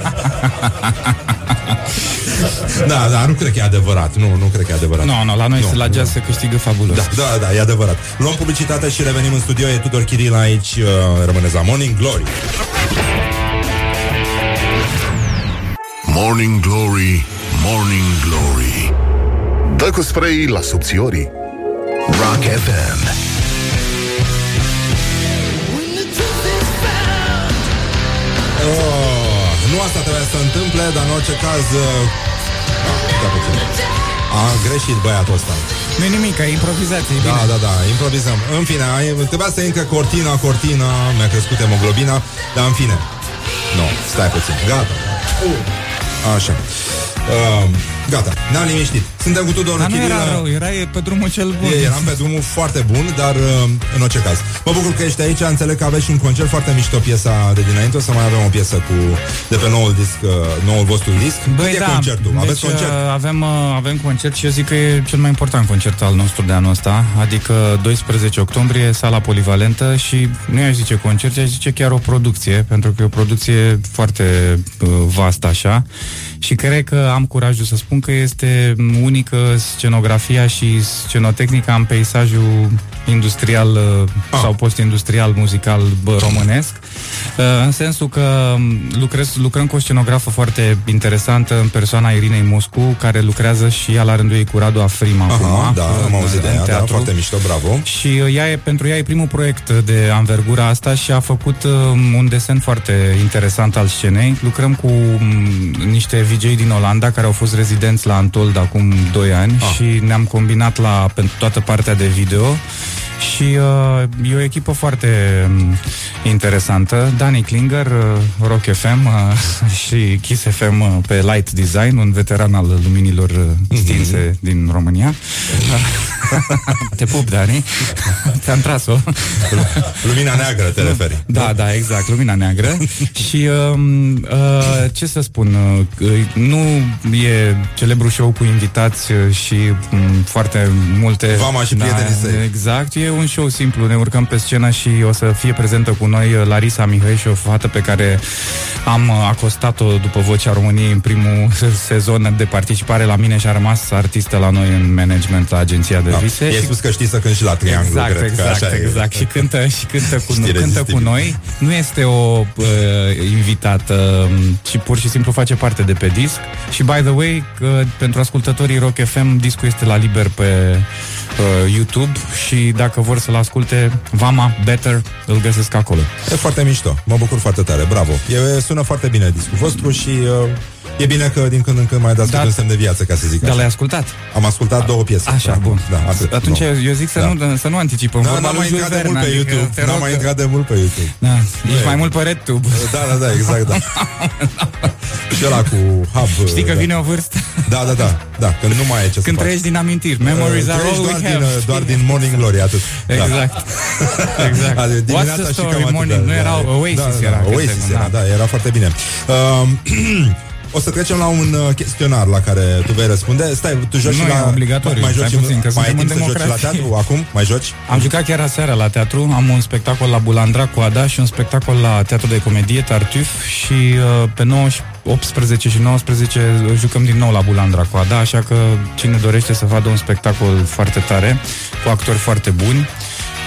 [SPEAKER 2] da, da, nu cred că e adevărat. Nu, nu cred că e adevărat.
[SPEAKER 5] Nu, nu, la noi
[SPEAKER 2] Nu,
[SPEAKER 5] la
[SPEAKER 2] nu.
[SPEAKER 5] jazz se câștigă fabulos.
[SPEAKER 2] Da, da, da, e adevărat. Luăm publicitate și revenim în studio. E Tudor Chiril aici. Uh, rămâneți la Morning Glory.
[SPEAKER 3] Morning Glory, Morning Glory Dă cu spray la subțiorii
[SPEAKER 1] Rock FM.
[SPEAKER 2] Oh, nu asta trebuia să se întâmple, dar în orice caz... Uh, ah, stai puțin. A greșit băiatul ăsta.
[SPEAKER 5] Nu e nimic, e improvizație, e
[SPEAKER 2] Da,
[SPEAKER 5] bine.
[SPEAKER 2] da, da, improvizăm. În fine, ai, trebuia să intre cortina, cortina, mi-a crescut hemoglobina, dar în fine. Nu, stai puțin. Gata. Așa. Uh, gata, ne-am liniștit. Suntem cu Tudor
[SPEAKER 5] Dar nu
[SPEAKER 2] Chiril.
[SPEAKER 5] era rău, era e pe drumul cel bun.
[SPEAKER 2] E, eram pe drumul foarte bun, dar uh, în orice caz. Mă bucur că ești aici, înțeleg că aveți și un concert foarte mișto piesa de dinainte, o să mai avem o piesă cu de pe noul disc, uh, noul vostru disc.
[SPEAKER 5] Băi,
[SPEAKER 2] Când e
[SPEAKER 5] da,
[SPEAKER 2] concertul?
[SPEAKER 5] deci,
[SPEAKER 2] aveți concert?
[SPEAKER 5] uh, Avem, uh, avem concert și eu zic că e cel mai important concert al nostru de anul ăsta, adică 12 octombrie, sala polivalentă și nu i-aș zice concert, aș zice chiar o producție, pentru că e o producție foarte uh, vastă așa și cred că am curajul să spun că este unică scenografia și scenotehnica în peisajul industrial uh,
[SPEAKER 2] Ah.
[SPEAKER 5] sau post-industrial muzical bă, românesc, uh, în sensul că um, lucrez, lucrăm cu o scenografă foarte interesantă în persoana Irinei Moscu, care lucrează și ea la rândul ei cu Radu Afrim acum.
[SPEAKER 2] Aha, da,
[SPEAKER 5] în-
[SPEAKER 2] am auzit de
[SPEAKER 5] în
[SPEAKER 2] ea, da,
[SPEAKER 5] teatru.
[SPEAKER 2] foarte mișto, bravo.
[SPEAKER 5] Și uh, ea e, pentru ea e primul proiect de anvergura asta și a făcut uh, un desen foarte interesant al scenei. Lucrăm cu um, niște VJ din Olanda care au fost rezidenți la Antold acum 2 ani
[SPEAKER 2] Ah.
[SPEAKER 5] și ne-am combinat la pentru toată partea de video și uh, e o echipă foarte um, interesantă. Dani Klinger, uh, Rock FM uh, și Kiss FM uh, pe Light Design, un veteran al luminilor uh, stinse din România. Te pup, Dani. Ți-am tras-o.
[SPEAKER 2] Lumina neagră te referi.
[SPEAKER 5] Da, da, exact, lumina neagră. și um, uh, ce să spun, uh, nu e celebru show cu invitați uh, și um, foarte multe...
[SPEAKER 2] Vama și prietenii
[SPEAKER 5] da,
[SPEAKER 2] săi.
[SPEAKER 5] Exact, e E un show simplu, ne urcăm pe scenă și o să fie prezentă cu noi uh, Larisa Mihai și o fată pe care am uh, acostat-o după Vocea României în primul sezon de participare la mine și a rămas artistă la noi în management la agenția de
[SPEAKER 2] Da.
[SPEAKER 5] vise.
[SPEAKER 2] I-ai
[SPEAKER 5] Și-
[SPEAKER 2] spus că știi să cânti și la trianglu,
[SPEAKER 5] Exact,
[SPEAKER 2] cred că
[SPEAKER 5] exact,
[SPEAKER 2] așa e.
[SPEAKER 5] exact. Și cântă, și cântă cu,
[SPEAKER 2] Știi,
[SPEAKER 5] cântă cu
[SPEAKER 2] rezistibil.
[SPEAKER 5] noi. Nu este o uh, invitată, um, ci pur și simplu face parte de pe disc. Și by the way, uh, pentru ascultătorii Rock FM, discul este la liber pe uh, YouTube și dacă vor să-l asculte, Vama Better îl găsesc acolo.
[SPEAKER 2] E foarte mișto, mă bucur foarte tare, bravo. E, sună foarte bine discul vostru și uh, e bine că din când în când mai dați
[SPEAKER 5] Da.
[SPEAKER 2] da. un semn de viață, ca să zic
[SPEAKER 5] Dar
[SPEAKER 2] așa.
[SPEAKER 5] l-ai ascultat?
[SPEAKER 2] Am ascultat două piese.
[SPEAKER 5] Așa,
[SPEAKER 2] Da,
[SPEAKER 5] bun.
[SPEAKER 2] Da, atât.
[SPEAKER 5] Atunci
[SPEAKER 2] Nu.
[SPEAKER 5] eu zic să,
[SPEAKER 2] Da.
[SPEAKER 5] nu, să nu anticipăm.
[SPEAKER 2] Da,
[SPEAKER 5] vorba
[SPEAKER 2] n-am
[SPEAKER 5] lui
[SPEAKER 2] mai
[SPEAKER 5] Jules
[SPEAKER 2] intrat de mult
[SPEAKER 5] Verne,
[SPEAKER 2] pe
[SPEAKER 5] adică
[SPEAKER 2] YouTube.
[SPEAKER 5] te
[SPEAKER 2] N-am
[SPEAKER 5] rog
[SPEAKER 2] mai
[SPEAKER 5] că-
[SPEAKER 2] intrat de mult pe YouTube.
[SPEAKER 5] Da, ești
[SPEAKER 2] e.
[SPEAKER 5] mai mult pe RedTube.
[SPEAKER 2] Da, da, da, exact, da. și ăla cu hub.
[SPEAKER 5] Știi că
[SPEAKER 2] da.
[SPEAKER 5] vine o vârstă
[SPEAKER 2] Da, da, da, da, când nu mai e ce să
[SPEAKER 5] când
[SPEAKER 2] faci.
[SPEAKER 5] trăiești din amintiri. Memories are
[SPEAKER 2] Trăiești
[SPEAKER 5] all
[SPEAKER 2] doar
[SPEAKER 5] we
[SPEAKER 2] din,
[SPEAKER 5] have.
[SPEAKER 2] uh, doar din Morning Glory, atât.
[SPEAKER 5] Exact.
[SPEAKER 2] Da.
[SPEAKER 5] exact.
[SPEAKER 2] Adică
[SPEAKER 5] What's
[SPEAKER 2] dimineața
[SPEAKER 5] the
[SPEAKER 2] și
[SPEAKER 5] story?
[SPEAKER 2] cam atât,
[SPEAKER 5] Morning?
[SPEAKER 2] da,
[SPEAKER 5] Nu
[SPEAKER 2] da.
[SPEAKER 5] era Oasis,
[SPEAKER 2] da, da,
[SPEAKER 5] era
[SPEAKER 2] da, Oasis
[SPEAKER 5] cântecul,
[SPEAKER 2] era,
[SPEAKER 5] da.
[SPEAKER 2] da, era foarte bine. Uh, o să trecem la un uh, chestionar la care tu vei răspunde. Stai, tu joci
[SPEAKER 5] Nu
[SPEAKER 2] și
[SPEAKER 5] e
[SPEAKER 2] la...
[SPEAKER 5] obligatoriu,
[SPEAKER 2] Mai joci,
[SPEAKER 5] stai puțin, că
[SPEAKER 2] mai ai
[SPEAKER 5] suntem
[SPEAKER 2] timp
[SPEAKER 5] în
[SPEAKER 2] să joci la
[SPEAKER 5] democrație.
[SPEAKER 2] teatru acum? Mai joci?
[SPEAKER 5] Am jucat chiar aseară la teatru, am un spectacol la Bulandra cu Ada și un spectacol la Teatru de Comedie, Tartuf și uh, pe 9, și 18 și 19 jucăm din nou la Bulandra cu Ada, așa că cine dorește să vadă un spectacol foarte tare, cu actori foarte buni.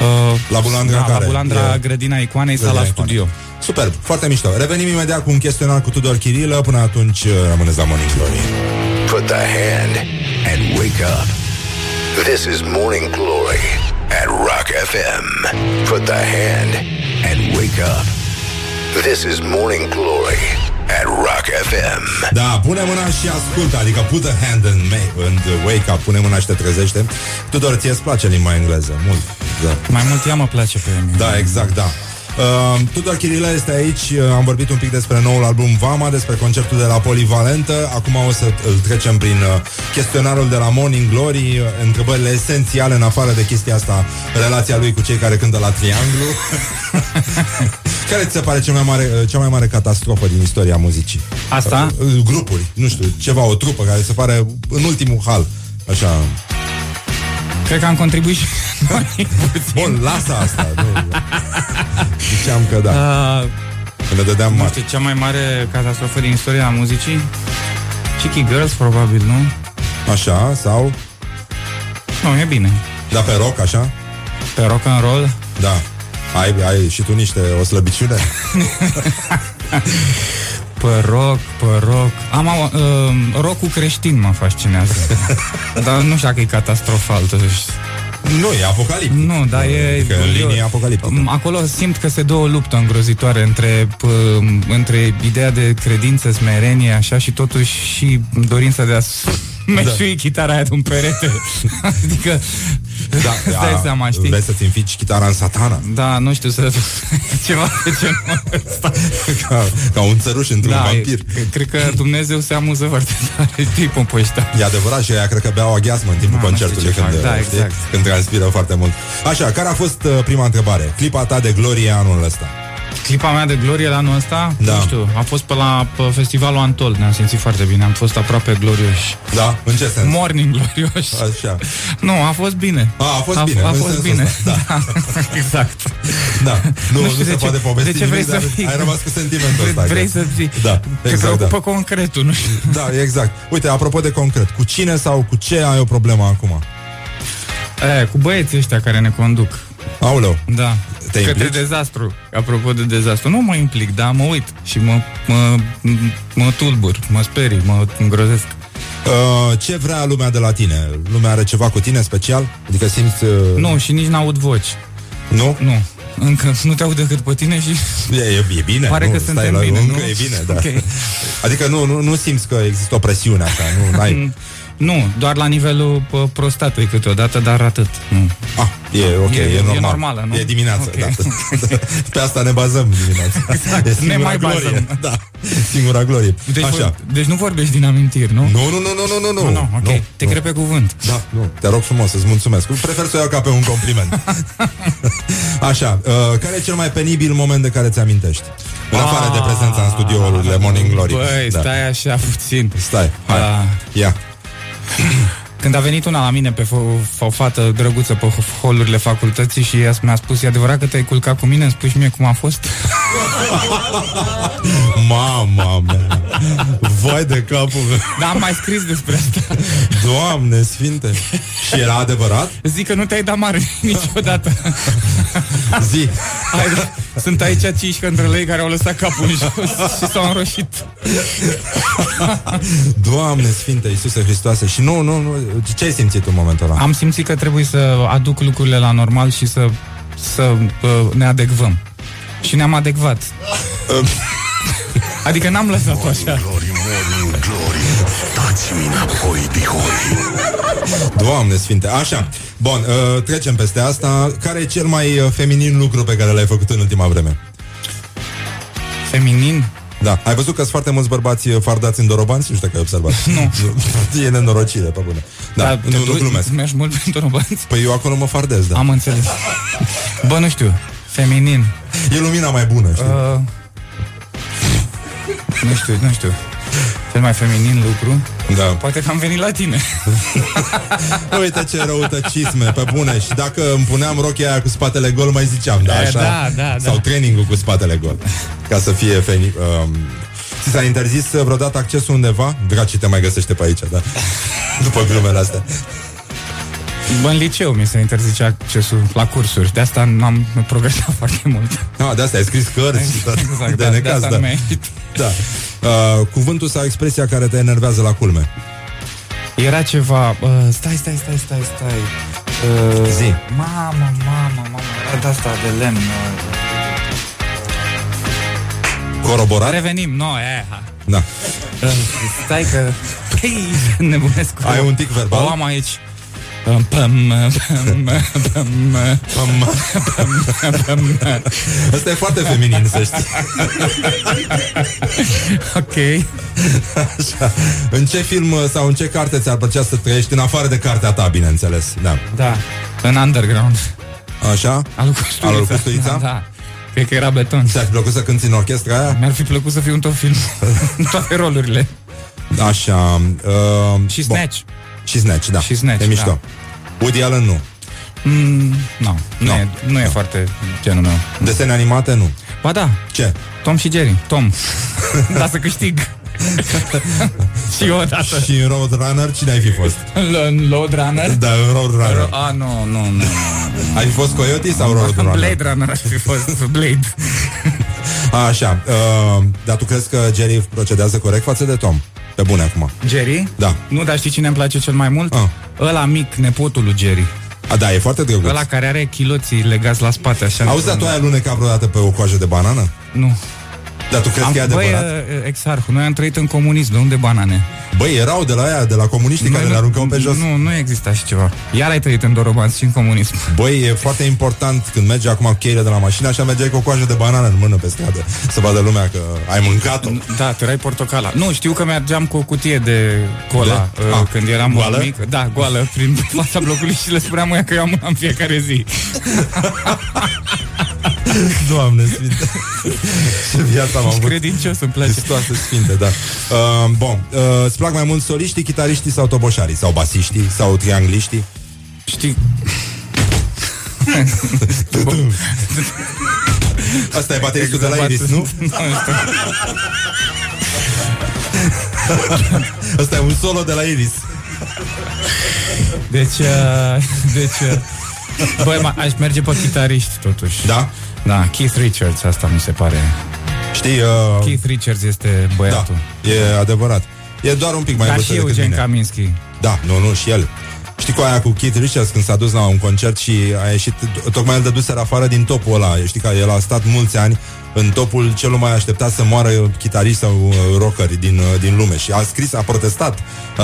[SPEAKER 5] Uh,
[SPEAKER 2] La Bulandra
[SPEAKER 5] da,
[SPEAKER 2] care?
[SPEAKER 5] La Bulandra,
[SPEAKER 2] E-
[SPEAKER 5] Grădina Icoanei,
[SPEAKER 2] Grădina
[SPEAKER 5] sala
[SPEAKER 2] Icoanei.
[SPEAKER 5] studio.
[SPEAKER 2] Superb, foarte mișto. Revenim imediat cu un chestionar cu Tudor Chirilă. Până atunci uh, rămâneți la Morning Glory.
[SPEAKER 1] Put the hand and wake up. This is Morning Glory at Rock FM. Put the hand and wake up. This is Morning Glory at Rock FM.
[SPEAKER 2] Da, pune mâna și ascultă, adică put a hand and, ma- and wake up, pune mâna și te trezește. Tudor, ție îți place limba engleză, mult. Da.
[SPEAKER 5] Mai mult ea mă place pe mine.
[SPEAKER 2] Da, exact, da. Uh, Tudor Chirilă este aici, uh, am vorbit un pic despre noul album Vama, despre concertul de la Polivalentă, acum o să îl trecem prin uh, chestionarul de la Morning Glory, uh, întrebările esențiale în afară de chestia asta, relația lui cu cei care cântă la Trianglu. care ți se pare cea mai mare, uh, cea mai mare catastrofă din istoria muzicii?
[SPEAKER 5] Asta?
[SPEAKER 2] Uh, uh, grupuri, nu știu, ceva, o trupă care se pare în ultimul hal, așa...
[SPEAKER 5] Cred că am contribuit și noi puțin.
[SPEAKER 2] Bun, lasă asta. Nu. Ziceam că da.
[SPEAKER 5] Uh,
[SPEAKER 2] Că le dădeam
[SPEAKER 5] nu
[SPEAKER 2] mari.
[SPEAKER 5] știu, cea mai mare catastrofă din istoria muzicii? Cheeky Girls, probabil, nu?
[SPEAKER 2] Așa, sau...
[SPEAKER 5] Nu, e bine.
[SPEAKER 2] Da, pe rock, așa?
[SPEAKER 5] Pe rock and roll?
[SPEAKER 2] Da. Ai, ai și tu niște o slăbiciune?
[SPEAKER 5] Pe rock, pe rock. Am, uh, rockul creștin mă fascinează. Dar nu știu dacă e catastrofal, totuși.
[SPEAKER 2] nu, e apocaliptic.
[SPEAKER 5] Nu, dar e...
[SPEAKER 2] Adică în linie apocaliptică.
[SPEAKER 5] M- Acolo simt că se dă o luptă îngrozitoare între, p- între ideea de credință, smerenie, așa, și totuși și dorința de a s- meșui chitara aia de un perete. adică,
[SPEAKER 2] Da,
[SPEAKER 5] îți dai seama, știi?
[SPEAKER 2] Vrei să-ți înfici chitara în satana?
[SPEAKER 5] Da, nu știu să... ceva de genul ăsta.
[SPEAKER 2] Ca, ca un țăruș într-un
[SPEAKER 5] Da,
[SPEAKER 2] vampir.
[SPEAKER 5] e- cred că Dumnezeu se amuză foarte tare, tipul pe ăștia.
[SPEAKER 2] E adevărat și ea cred că beau aghiasmă în timpul
[SPEAKER 5] Da, nu știu
[SPEAKER 2] concertului
[SPEAKER 5] ce
[SPEAKER 2] când,
[SPEAKER 5] fac. Da,
[SPEAKER 2] știi?
[SPEAKER 5] exact.
[SPEAKER 2] când transpiră foarte mult. Așa, care a fost uh, prima întrebare? Clipa ta de glorie anul ăsta?
[SPEAKER 5] Clipa mea de glorie la anul ăsta,
[SPEAKER 2] Da.
[SPEAKER 5] nu știu, a fost pe la pe festivalul Antol, ne-am simțit foarte bine, am fost aproape glorioși.
[SPEAKER 2] Da? În ce sens?
[SPEAKER 5] Morning glorioși.
[SPEAKER 2] Așa.
[SPEAKER 5] Nu, a fost bine.
[SPEAKER 2] A, a fost
[SPEAKER 5] a,
[SPEAKER 2] bine,
[SPEAKER 5] A
[SPEAKER 2] în
[SPEAKER 5] fost
[SPEAKER 2] sensul
[SPEAKER 5] bine.
[SPEAKER 2] ăsta, da.
[SPEAKER 5] exact.
[SPEAKER 2] Da, nu,
[SPEAKER 5] Nu
[SPEAKER 2] nu,
[SPEAKER 5] știu
[SPEAKER 2] se
[SPEAKER 5] de ce-
[SPEAKER 2] poate povesti
[SPEAKER 5] de ce vrei
[SPEAKER 2] nimic,
[SPEAKER 5] să
[SPEAKER 2] dar
[SPEAKER 5] fii-
[SPEAKER 2] ai rămas cu sentimentul ăsta.
[SPEAKER 5] Vrei
[SPEAKER 2] că-
[SPEAKER 5] să fii...
[SPEAKER 2] Da,
[SPEAKER 5] Te
[SPEAKER 2] exact,
[SPEAKER 5] preocupă
[SPEAKER 2] da.
[SPEAKER 5] concretul, nu știu.
[SPEAKER 2] Da, exact. Uite, apropo de concret, cu cine sau cu ce ai o problemă acum?
[SPEAKER 5] E, cu băieții ăștia care ne conduc.
[SPEAKER 2] Aoleu,
[SPEAKER 5] Da.
[SPEAKER 2] Te
[SPEAKER 5] Către
[SPEAKER 2] implici?
[SPEAKER 5] dezastru. Apropo de dezastru. Nu mă implic, dar mă uit și mă, mă, mă tulbur, mă sperii, mă îngrozesc.
[SPEAKER 2] uh, ce vrea lumea de la tine? Lumea are ceva cu tine special? Adică simți... Uh,
[SPEAKER 5] Nu, și nici n-aud voci.
[SPEAKER 2] Nu?
[SPEAKER 5] Nu. Încă nu te aud decât pe tine și...
[SPEAKER 2] E, e, e bine,
[SPEAKER 5] Pare
[SPEAKER 2] nu,
[SPEAKER 5] că
[SPEAKER 2] stai
[SPEAKER 5] suntem
[SPEAKER 2] la,
[SPEAKER 5] bine,
[SPEAKER 2] încă
[SPEAKER 5] nu?
[SPEAKER 2] e bine, da.
[SPEAKER 5] Ok.
[SPEAKER 2] Adică nu, nu, nu simți că există o presiune așa, nu, ai...
[SPEAKER 5] Nu, doar la nivelul pă, prostatei câteodată, dar atât. Nu.
[SPEAKER 2] Ah, e ok, e,
[SPEAKER 5] E- e
[SPEAKER 2] normal.
[SPEAKER 5] normală, nu?
[SPEAKER 2] E dimineața,
[SPEAKER 5] Ok.
[SPEAKER 2] da. Pe asta ne bazăm dimineața. E
[SPEAKER 5] Ne
[SPEAKER 2] singura
[SPEAKER 5] mai
[SPEAKER 2] glorie.
[SPEAKER 5] bazăm.
[SPEAKER 2] Da, singura glorie.
[SPEAKER 5] Deci,
[SPEAKER 2] Așa.
[SPEAKER 5] vor, deci nu vorbești din amintiri, nu?
[SPEAKER 2] Nu, nu, nu, nu, nu, nu,
[SPEAKER 5] Nu, nu, ok.
[SPEAKER 2] nu,
[SPEAKER 5] Te
[SPEAKER 2] nu.
[SPEAKER 5] cred pe cuvânt.
[SPEAKER 2] Da, nu, te rog frumos, îți mulțumesc. Prefer să o iau ca pe un compliment. Așa, uh, care e cel mai penibil moment de care ți amintești? În afară de prezența în studiourile Morning Glory.
[SPEAKER 5] Băi,
[SPEAKER 2] Da.
[SPEAKER 5] stai așa puțin.
[SPEAKER 2] Stai, hai,
[SPEAKER 5] Ah.
[SPEAKER 2] ia.
[SPEAKER 5] Când a venit una la mine pe fo- o fată drăguță pe holurile facultății și ea mi-a spus, e adevărat că te-ai culcat cu mine? Îmi spui și mie cum a fost?
[SPEAKER 2] Mama mea Vai de capul meu
[SPEAKER 5] Da, am mai scris despre asta.
[SPEAKER 2] Doamne sfinte Și era adevărat?
[SPEAKER 5] Zic că nu te-ai dat mare niciodată.
[SPEAKER 2] Zi
[SPEAKER 5] Hai, sunt aici 15 lei care au lăsat capul în jos și s-au înroșit.
[SPEAKER 2] Doamne sfinte Iisuse Hristoase Și nu, nu, nu Ce ai simțit în momentul ăla?
[SPEAKER 5] Am simțit că trebuie să aduc lucrurile la normal și să, să uh, ne adecvăm. Și ne-am adecvat. adică n-am lăsat-o așa.
[SPEAKER 3] Glory, morning glory Dați-mi înapoi, dihori
[SPEAKER 2] Doamne sfinte, așa Bun, uh, trecem peste asta Care e cel mai uh, feminin lucru pe care l-ai făcut în ultima vreme?
[SPEAKER 5] Feminin?
[SPEAKER 2] Da, ai văzut că sunt foarte mulți bărbați uh, fardați în dorobanți? Nu știu dacă ai observat Nu E nenorocire, pe bune Da,
[SPEAKER 5] Dar
[SPEAKER 2] nu, nu glumesc
[SPEAKER 5] Mergi mult pentru robanți?
[SPEAKER 2] Păi eu acolo mă fardez, da
[SPEAKER 5] Am înțeles. Bă, nu știu. Feminin.
[SPEAKER 2] E lumina mai bună, știi?
[SPEAKER 5] Uh, nu știu, nu știu. Cel mai feminin lucru?
[SPEAKER 2] Da.
[SPEAKER 5] Poate că am venit la tine.
[SPEAKER 2] Uite ce răutăcisme, pe bune. Și dacă îmi puneam rochia aia cu spatele gol Mai ziceam, da,
[SPEAKER 5] E,
[SPEAKER 2] așa?
[SPEAKER 5] da, da,
[SPEAKER 2] Sau
[SPEAKER 5] da.
[SPEAKER 2] trainingul cu spatele gol Ca să fie feni, um, Ți s-a interzis uh, vreodată accesul undeva? Draci te mai găsește pe aici, da. După glumele astea.
[SPEAKER 5] Bă, în liceu mi se interzice accesul la cursuri De asta n-am progresat foarte mult
[SPEAKER 2] Ah, de asta ai scris cărți și tot.
[SPEAKER 5] Exact,
[SPEAKER 2] de
[SPEAKER 5] da, de
[SPEAKER 2] necaz,
[SPEAKER 5] asta
[SPEAKER 2] da.
[SPEAKER 5] nu mi-a ieșit.
[SPEAKER 2] da. Uh, cuvântul sau expresia care te enervează la culme
[SPEAKER 5] Era ceva... Uh, stai, stai, stai, stai, stai uh,
[SPEAKER 2] Zi.
[SPEAKER 5] Mamă, mamă, mamă Era de asta de lemn uh,
[SPEAKER 2] Coroborat?
[SPEAKER 5] Revenim, no, e, ha.
[SPEAKER 2] Da
[SPEAKER 5] Uh, Stai că Păi, nebunesc cu
[SPEAKER 2] Ai un tic verbal?
[SPEAKER 5] O am aici
[SPEAKER 2] Asta e foarte feminin, să știi
[SPEAKER 5] Ok
[SPEAKER 2] Așa. În ce film uh, sau în ce carte ți-ar plăcea să trăiești În afară de cartea ta, bineînțeles Da
[SPEAKER 5] Da, în underground
[SPEAKER 2] Așa?
[SPEAKER 5] Al Custuița
[SPEAKER 2] Al lui Custuița?
[SPEAKER 5] Da, da. Cred că era beton
[SPEAKER 2] Ți-ar fi plăcut să cânti în orchestra aia?
[SPEAKER 5] Mi-ar fi plăcut să fiu în tot film În toate rolurile
[SPEAKER 2] Așa uh,
[SPEAKER 5] Și
[SPEAKER 2] bun.
[SPEAKER 5] Snatch
[SPEAKER 2] Și Snatch, da.
[SPEAKER 5] Și Snatch,
[SPEAKER 2] E mișto.
[SPEAKER 5] da.
[SPEAKER 2] Woody Allen nu.
[SPEAKER 5] Mm, Nu, nu,
[SPEAKER 2] No.
[SPEAKER 5] e, nu e foarte genul meu.
[SPEAKER 2] Desene animate nu.
[SPEAKER 5] Ba da,
[SPEAKER 2] Ce?
[SPEAKER 5] Tom și Jerry. Tom. Da să câștig. Și eu odată.
[SPEAKER 2] Și în Roadrunner cine ai fi fost?
[SPEAKER 5] În Load Runner
[SPEAKER 2] Da, în Roadrunner.
[SPEAKER 5] A, nu, nu, nu
[SPEAKER 2] Ai fi fost Coyote sau Roadrunner?
[SPEAKER 5] Blade Runner aș fi fost Blade.
[SPEAKER 2] Așa, uh, dar tu crezi că Jerry procedează corect față de Tom? Pe bune acum
[SPEAKER 5] Jerry?
[SPEAKER 2] Da.
[SPEAKER 5] Nu, dar știi cine îmi place cel mai mult?
[SPEAKER 2] Ah.
[SPEAKER 5] Ăla mic, nepotul lui Jerry
[SPEAKER 2] A, da, e foarte drăguț
[SPEAKER 5] Ăla care are chiloții legați la spate așa
[SPEAKER 2] Auzi, dar tu ai alunecat vreodată pe o coajă de banană?
[SPEAKER 5] Nu
[SPEAKER 2] Dar tu crezi
[SPEAKER 5] am,
[SPEAKER 2] că e
[SPEAKER 5] băi,
[SPEAKER 2] adevărat?
[SPEAKER 5] uh, exarhul, noi am trăit în comunism, de unde banane?
[SPEAKER 2] Băi, erau de la aia, de la comuniștii care
[SPEAKER 5] Noi
[SPEAKER 2] le
[SPEAKER 5] nu-
[SPEAKER 2] aruncau pe jos
[SPEAKER 5] Nu, nu exista așa ceva Iar ai trăit în Doroban și în comunism
[SPEAKER 2] Băi, e foarte important când mergi acum cu cheile de la mașină Așa mergeai cu o coajă de banană în mână pe stradă Să vadă lumea că ai mâncat-o
[SPEAKER 5] Da, tu erai portocala Nu, știu că mergeam cu o cutie de cola
[SPEAKER 2] De?
[SPEAKER 5] uh,
[SPEAKER 2] Ah,
[SPEAKER 5] Când eram
[SPEAKER 2] goală?
[SPEAKER 5] mic Da, goală, prin fața blocului Și le spuneam ea că eu am una în fiecare zi
[SPEAKER 2] Doamne sfinte Ce viața m-am avut
[SPEAKER 5] Credincios, îmi place
[SPEAKER 2] Hristoase sfinte, da uh, Bun, uh, îți plac mai mult soliștii, chitariștii sau toboșarii? Sau basiștii, sau triangliștii?
[SPEAKER 5] Știi,
[SPEAKER 2] Asta e bateristul de la Iris, nu?
[SPEAKER 5] nu știu.
[SPEAKER 2] Asta e un solo de la Iris
[SPEAKER 5] Deci, uh, deci uh, Băi, ma, aș merge pe chitariști totuși.
[SPEAKER 2] Da?
[SPEAKER 5] Da, Keith Richards, asta mi se pare.
[SPEAKER 2] Știi, uh,
[SPEAKER 5] Keith Richards este
[SPEAKER 2] da,
[SPEAKER 5] băiatul
[SPEAKER 2] e adevărat. E doar un pic mai
[SPEAKER 5] Ca
[SPEAKER 2] vârstă
[SPEAKER 5] și
[SPEAKER 2] decât
[SPEAKER 5] Eugen
[SPEAKER 2] mine.
[SPEAKER 5] Kaminski.
[SPEAKER 2] Da, nu, nu, și el Știi cu aia cu Keith Richards când s-a dus la un concert și a ieșit, tocmai îl dăduseră afară din topul ăla. Știi că el a stat mulți ani în topul celul mai așteptat să moară chitariști sau uh, rockeri din, uh, din lume și a scris, a protestat,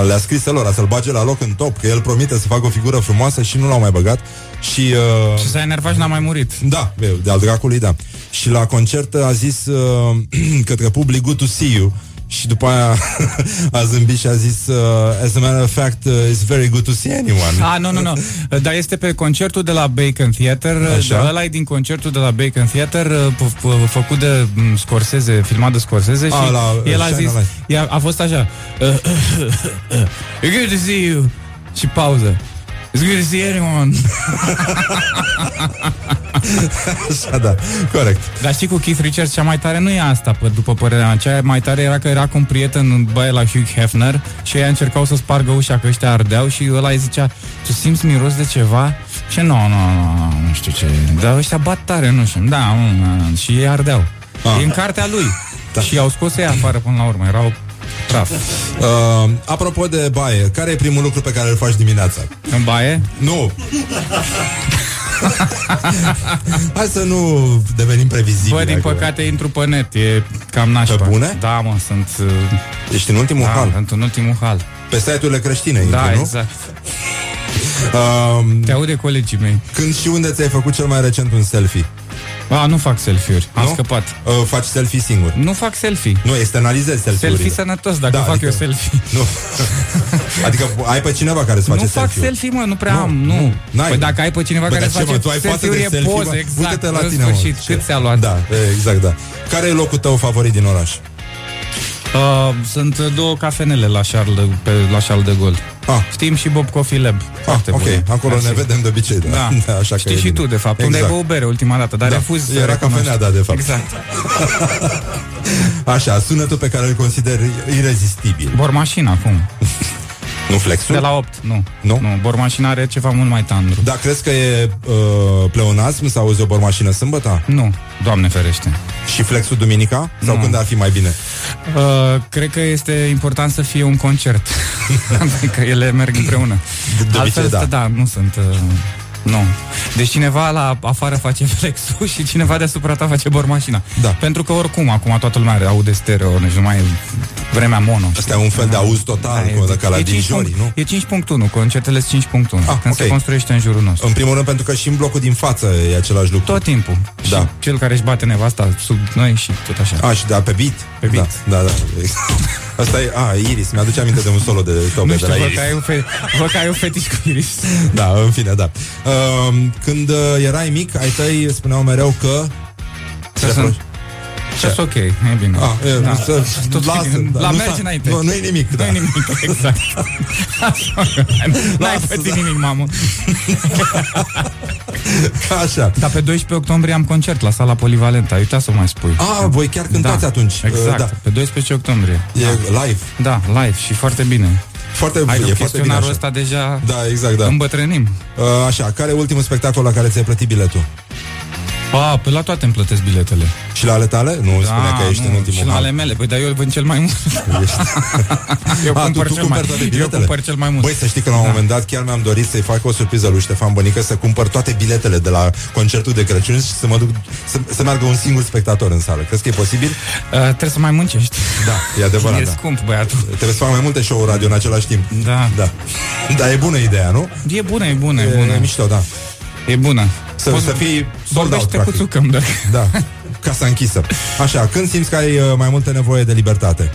[SPEAKER 2] le-a scris lor să-l bage la loc în top, că el promite să facă o figură frumoasă și nu l-au mai băgat și... Uh,
[SPEAKER 5] Și s-a enervat și n-a mai murit
[SPEAKER 2] da, de-al dracului, da. Și la concert a zis uh, către public, good to see you. Și după aia a zâmbit și a zis uh, As a matter of fact, uh, it's very good to see anyone
[SPEAKER 5] Ah, nu, nu, nu. Dar este pe concertul de la Bacon Theater.
[SPEAKER 2] Așa.
[SPEAKER 5] Ăla e din concertul de la Bacon Theater, uh, p- p- făcut de mm, Scorsese, filmat de Scorsese și
[SPEAKER 2] Ah, la, uh,
[SPEAKER 5] el a
[SPEAKER 2] Shine
[SPEAKER 5] zis,
[SPEAKER 2] a Light.
[SPEAKER 5] ea, a fost așa. uh, Good to see you. Și pauză. It's good to see anyone.
[SPEAKER 2] Așa, da, corect.
[SPEAKER 5] Dar știi cu Keith Richards cea mai tare nu e asta, pă, după părerea mea. Cea mai tare era că era cu un prieten în baie la Hugh Hefner și ei încercau să spargă ușa că ăștia ardeau și ăla îi zicea, tu simți miros de ceva? Și nu, nu, nu, nu știu ce. Dar ăștia bat tare, nu știu. Da, nu, nu, nu. și ei ardeau.
[SPEAKER 2] Ah.
[SPEAKER 5] E în cartea lui. Da. Și i-au scos ei afară până la urmă. Erau praf.
[SPEAKER 2] Uh, apropo de baie, care e primul lucru pe care îl faci dimineața?
[SPEAKER 5] În baie?
[SPEAKER 2] Nu. Hai să nu devenim previzibili.
[SPEAKER 5] Bă, din
[SPEAKER 2] acum.
[SPEAKER 5] păcate intru pe net, e cam nașpa.
[SPEAKER 2] Pe bune?
[SPEAKER 5] Da, mă, sunt... uh,
[SPEAKER 2] Ești în ultimul
[SPEAKER 5] da,
[SPEAKER 2] hal.
[SPEAKER 5] sunt în ultimul hal.
[SPEAKER 2] Pe site-urile creștine,
[SPEAKER 5] Da,
[SPEAKER 2] intri, nu?
[SPEAKER 5] exact.
[SPEAKER 2] Uh,
[SPEAKER 5] Te aude colegii mei.
[SPEAKER 2] când și unde ți-ai făcut cel mai recent un selfie?
[SPEAKER 5] A, nu fac selfie-uri. Am
[SPEAKER 2] Nu?
[SPEAKER 5] scăpat.
[SPEAKER 2] Uh, faci selfie singur.
[SPEAKER 5] Nu fac selfie.
[SPEAKER 2] Nu, externalizezi selfie-urile.
[SPEAKER 5] Selfie sănătos, dacă
[SPEAKER 2] Da,
[SPEAKER 5] fac
[SPEAKER 2] adică-
[SPEAKER 5] eu selfie.
[SPEAKER 2] Nu. adică ai pe cineva care îți face
[SPEAKER 5] nu fac
[SPEAKER 2] selfie
[SPEAKER 5] selfie, mă, nu prea
[SPEAKER 2] Nu,
[SPEAKER 5] am, nu.
[SPEAKER 2] nu, n-ai.
[SPEAKER 5] Păi dacă ai pe cineva
[SPEAKER 2] Bă,
[SPEAKER 5] care
[SPEAKER 2] dar
[SPEAKER 5] îți
[SPEAKER 2] ce,
[SPEAKER 5] face
[SPEAKER 2] mă, tu ai față
[SPEAKER 5] selfie-uri,
[SPEAKER 2] de
[SPEAKER 5] e
[SPEAKER 2] selfie,
[SPEAKER 5] poze,
[SPEAKER 2] mă?
[SPEAKER 5] exact.
[SPEAKER 2] Uite-te la
[SPEAKER 5] în
[SPEAKER 2] tine, mă.
[SPEAKER 5] sfârșit,
[SPEAKER 2] Ce-
[SPEAKER 5] cât ți-a luat?
[SPEAKER 2] Da, e, exact, da. Care e locul tău favorit din oraș?
[SPEAKER 5] Uh, sunt două cafenele la Charles, pe, la Charles de Gaulle.
[SPEAKER 2] Ah.
[SPEAKER 5] Știm și Bob Coffee Lab.
[SPEAKER 2] Ah,
[SPEAKER 5] Foarte
[SPEAKER 2] ok,
[SPEAKER 5] bune.
[SPEAKER 2] acolo
[SPEAKER 5] Mersi.
[SPEAKER 2] ne vedem de obicei, da.
[SPEAKER 5] Da.
[SPEAKER 2] da așa că
[SPEAKER 5] Știi
[SPEAKER 2] e
[SPEAKER 5] și
[SPEAKER 2] bine.
[SPEAKER 5] tu, de fapt. Unde ai
[SPEAKER 2] Exact.
[SPEAKER 5] băut bere ultima dată, dar
[SPEAKER 2] Da.
[SPEAKER 5] refuz să
[SPEAKER 2] Era
[SPEAKER 5] recunoști.
[SPEAKER 2] cafenea, da, de fapt.
[SPEAKER 5] Exact.
[SPEAKER 2] Așa, sunetul pe care îl consider irezistibil.
[SPEAKER 5] Bormașina, acum.
[SPEAKER 2] Nu flexul?
[SPEAKER 5] De la 8, nu.
[SPEAKER 2] Nu?
[SPEAKER 5] Nu, bormașina are ceva mult mai tandru.
[SPEAKER 2] Da, crezi că e uh, pleonasm să auzi o bormașină sâmbătă?
[SPEAKER 5] Nu, Doamne ferește.
[SPEAKER 2] Și flexul duminica? Sau
[SPEAKER 5] Nu.
[SPEAKER 2] când ar fi mai bine?
[SPEAKER 5] Uh, cred că este important să fie un concert. adică ele merg împreună.
[SPEAKER 2] De- de
[SPEAKER 5] Altfel,
[SPEAKER 2] obicei, da.
[SPEAKER 5] da, nu sunt... Uh, nu. Deci cineva la afară face flexul și cineva deasupra ta face bormașina.
[SPEAKER 2] Da.
[SPEAKER 5] Pentru că oricum, acum toată lumea are aude stereo, deci nu mai e vremea mono.
[SPEAKER 2] Asta e un fel de auz total, cum de ca la
[SPEAKER 5] e 5
[SPEAKER 2] dirijori, nu?
[SPEAKER 5] E 5.1, concertele sunt 5.1,
[SPEAKER 2] Ah,
[SPEAKER 5] când
[SPEAKER 2] ok.
[SPEAKER 5] se construiește în jurul nostru.
[SPEAKER 2] În primul rând pentru că și în blocul din față e același lucru.
[SPEAKER 5] Tot timpul.
[SPEAKER 2] Da.
[SPEAKER 5] Și cel care își bate nevasta sub noi și tot așa.
[SPEAKER 2] A, și da, pe beat?
[SPEAKER 5] Pe beat.
[SPEAKER 2] Da, da, da. Asta e, a, Iris, mi-aduce aminte de un solo de tobe
[SPEAKER 5] nu
[SPEAKER 2] de
[SPEAKER 5] știu,
[SPEAKER 2] la
[SPEAKER 5] văd
[SPEAKER 2] Iris.
[SPEAKER 5] că, ai un fe- văd că ai un fetiș cu Iris.
[SPEAKER 2] Da, în fine, da. Uh, când uh, erai mic, ai tăi spuneau mereu că...
[SPEAKER 5] Să sunt- Ce ok, e bine.
[SPEAKER 2] Ah, e,
[SPEAKER 5] Da.
[SPEAKER 2] să,
[SPEAKER 5] Tot
[SPEAKER 2] lasă,
[SPEAKER 5] bine.
[SPEAKER 2] da,
[SPEAKER 5] La
[SPEAKER 2] nu
[SPEAKER 5] merge
[SPEAKER 2] s-a-
[SPEAKER 5] înainte.
[SPEAKER 2] Nu, nu e nimic, da.
[SPEAKER 5] Nu e nimic, exact. Așa, N-ai
[SPEAKER 2] Lasă,
[SPEAKER 5] pățit
[SPEAKER 2] da.
[SPEAKER 5] nimic, mamă.
[SPEAKER 2] Așa.
[SPEAKER 5] Dar pe 12 octombrie am concert la sala polivalentă. Ai uitat să mai spui.
[SPEAKER 2] A, voi chiar cântați
[SPEAKER 5] da,
[SPEAKER 2] atunci.
[SPEAKER 5] Exact,
[SPEAKER 2] Uh, Da.
[SPEAKER 5] pe 12 octombrie.
[SPEAKER 2] E live.
[SPEAKER 5] Da, live și foarte bine.
[SPEAKER 2] Foarte,
[SPEAKER 5] Hai,
[SPEAKER 2] e
[SPEAKER 5] cu
[SPEAKER 2] foarte bine
[SPEAKER 5] chestionarul
[SPEAKER 2] așa.
[SPEAKER 5] ăsta deja
[SPEAKER 2] Da, exact, da.
[SPEAKER 5] îmbătrânim.
[SPEAKER 2] Uh, așa, care e ultimul spectacol la care ți-ai plătit biletul?
[SPEAKER 5] A, pe la toate îmi plătesc biletele.
[SPEAKER 2] Și la ale tale? Nu, spune că ești
[SPEAKER 5] nu,
[SPEAKER 2] în ultimul
[SPEAKER 5] Și la
[SPEAKER 2] hal.
[SPEAKER 5] ale mele, păi dar eu îl vând cel mai mult. Eu
[SPEAKER 2] A,
[SPEAKER 5] cumpăr
[SPEAKER 2] tu, tu
[SPEAKER 5] cel mai,
[SPEAKER 2] cumperi toate
[SPEAKER 5] eu
[SPEAKER 2] biletele?
[SPEAKER 5] cumpăr cel mai mult.
[SPEAKER 2] Băi, să știi că la un
[SPEAKER 5] Da.
[SPEAKER 2] moment dat chiar mi-am dorit să-i fac o surpriză lui Ștefan Bănică să cumpăr toate biletele de la concertul de Crăciun și să mă duc să, să meargă un singur spectator în sală. Crezi că e posibil?
[SPEAKER 5] Uh, trebuie să mai muncești.
[SPEAKER 2] Da, e adevărat.
[SPEAKER 5] E
[SPEAKER 2] Da.
[SPEAKER 5] scump, băiatul.
[SPEAKER 2] Trebuie să fac mai multe show-uri radio în același timp.
[SPEAKER 5] Da.
[SPEAKER 2] Da. Dar e bună ideea, nu?
[SPEAKER 5] E bună, e bună, e
[SPEAKER 2] E,
[SPEAKER 5] bună.
[SPEAKER 2] e mișto, da.
[SPEAKER 5] E bună.
[SPEAKER 2] Să,
[SPEAKER 5] Poți-
[SPEAKER 2] să fii sold out,
[SPEAKER 5] Vorbește cu
[SPEAKER 2] practic.
[SPEAKER 5] Zuckerberg.
[SPEAKER 2] Da. Casa închisă. Așa, când simți că ai uh, mai multă nevoie de libertate?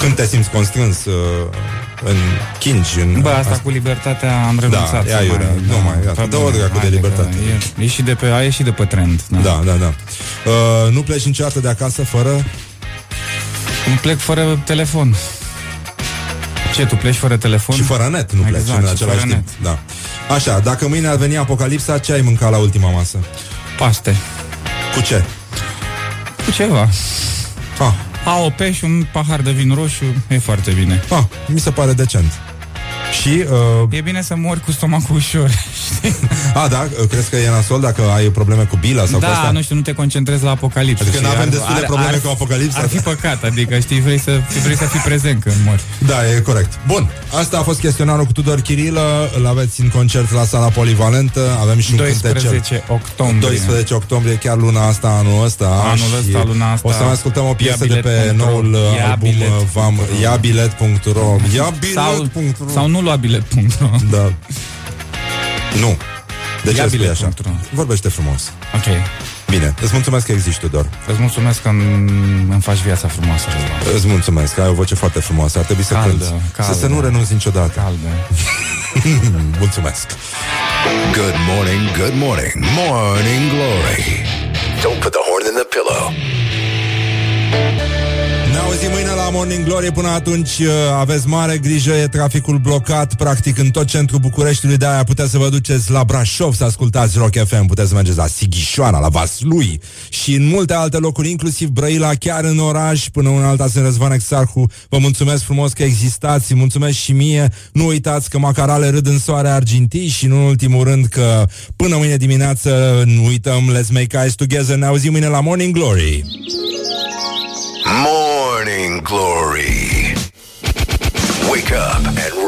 [SPEAKER 2] Când te simți constrâns uh, în chingi, în...
[SPEAKER 5] Bă, asta cu libertatea am renunțat.
[SPEAKER 2] Da, ia
[SPEAKER 5] să
[SPEAKER 2] iurea, nu mai, gata.
[SPEAKER 5] pe
[SPEAKER 2] Dă-o
[SPEAKER 5] bune,
[SPEAKER 2] dracu de
[SPEAKER 5] haide
[SPEAKER 2] libertate.
[SPEAKER 5] că E, e, și de pe, a ieșit de pe trend. Da.
[SPEAKER 2] Da, da, da. Uh, nu pleci niciodată de acasă fără...
[SPEAKER 5] Îmi plec fără telefon. Ce, tu pleci fără telefon?
[SPEAKER 2] Și fără net nu pleci
[SPEAKER 5] Exact,
[SPEAKER 2] în
[SPEAKER 5] și
[SPEAKER 2] același
[SPEAKER 5] fără
[SPEAKER 2] timp. Da. Așa, dacă mâine ar veni apocalipsa, ce ai mâncat la ultima masă?
[SPEAKER 5] Paste.
[SPEAKER 2] Cu ce?
[SPEAKER 5] Cu ceva.
[SPEAKER 2] Ah,
[SPEAKER 5] AOP și un pahar de vin roșu e foarte bine.
[SPEAKER 2] ah, mi se pare decent. Și, uh,
[SPEAKER 5] E bine să mori cu stomacul ușor.
[SPEAKER 2] a, da, uh, crezi că e nasol dacă ai probleme cu bila sau cu
[SPEAKER 5] da,
[SPEAKER 2] asta?
[SPEAKER 5] nu știu, nu te concentrezi la apocalipsă.
[SPEAKER 2] Adică
[SPEAKER 5] Și
[SPEAKER 2] nu avem
[SPEAKER 5] ar-
[SPEAKER 2] destule
[SPEAKER 5] ar-
[SPEAKER 2] probleme
[SPEAKER 5] ar-
[SPEAKER 2] cu apocalipsa?
[SPEAKER 5] Ar fi păcat, adică știi, vrei să, vrei să fii prezent când mori.
[SPEAKER 2] Da, e corect. Bun, asta a fost chestionarul cu Tudor Chirilă, îl aveți în concert la sala polivalentă, avem și un cântecel.
[SPEAKER 5] 12 octombrie.
[SPEAKER 2] 12 octombrie, chiar luna asta, anul ăsta.
[SPEAKER 5] Anul
[SPEAKER 2] și
[SPEAKER 5] ăsta, luna asta.
[SPEAKER 2] O să mai ascultăm o piesă
[SPEAKER 5] Ia
[SPEAKER 2] de pe
[SPEAKER 5] bilet.ro.
[SPEAKER 2] noul uh,
[SPEAKER 5] Ia
[SPEAKER 2] album
[SPEAKER 5] bilet.
[SPEAKER 2] uh, Vam, iabilet.ro
[SPEAKER 5] Sau,
[SPEAKER 2] Iabilet.ro
[SPEAKER 5] sau nu lua bilet.ro
[SPEAKER 2] Da. Nu. De ce spui așa?
[SPEAKER 5] Iabilet.ro.
[SPEAKER 2] Vorbește frumos.
[SPEAKER 5] Ok.
[SPEAKER 2] Bine, îți mulțumesc că existi, Tudor.
[SPEAKER 5] Îți mulțumesc că îmi îmi faci viața frumoasă, Răzvan.
[SPEAKER 2] Îți mulțumesc, că ai o voce foarte frumoasă. Ar trebui să
[SPEAKER 5] Caldă,
[SPEAKER 2] cânti.
[SPEAKER 5] caldă.
[SPEAKER 2] Să, să nu renunți niciodată.
[SPEAKER 5] Caldă.
[SPEAKER 2] mulțumesc.
[SPEAKER 1] Good morning, good morning, morning glory. Don't put the horn in the pillow.
[SPEAKER 2] Ne auzim mâine la la Morning Glory. Până atunci uh, aveți mare grijă E traficul blocat practic în tot centrul Bucureștiului. De-aia puteți să vă duceți la Brașov Să ascultați Rock FM Puteți să mergeți la Sighișoara, la Vaslui Și în multe alte locuri, inclusiv Brăila Chiar în oraș, până un alta Sunt Răzvan Exarhu. Vă mulțumesc frumos că existați. Mulțumesc și mie. Nu uitați că macarale râd în soare argintii Și nu în ultimul rând că până mâine dimineață Nu uităm Let's make eyes together. Ne auzim mâine la Morning Glory.
[SPEAKER 1] Morning glory. Wake up and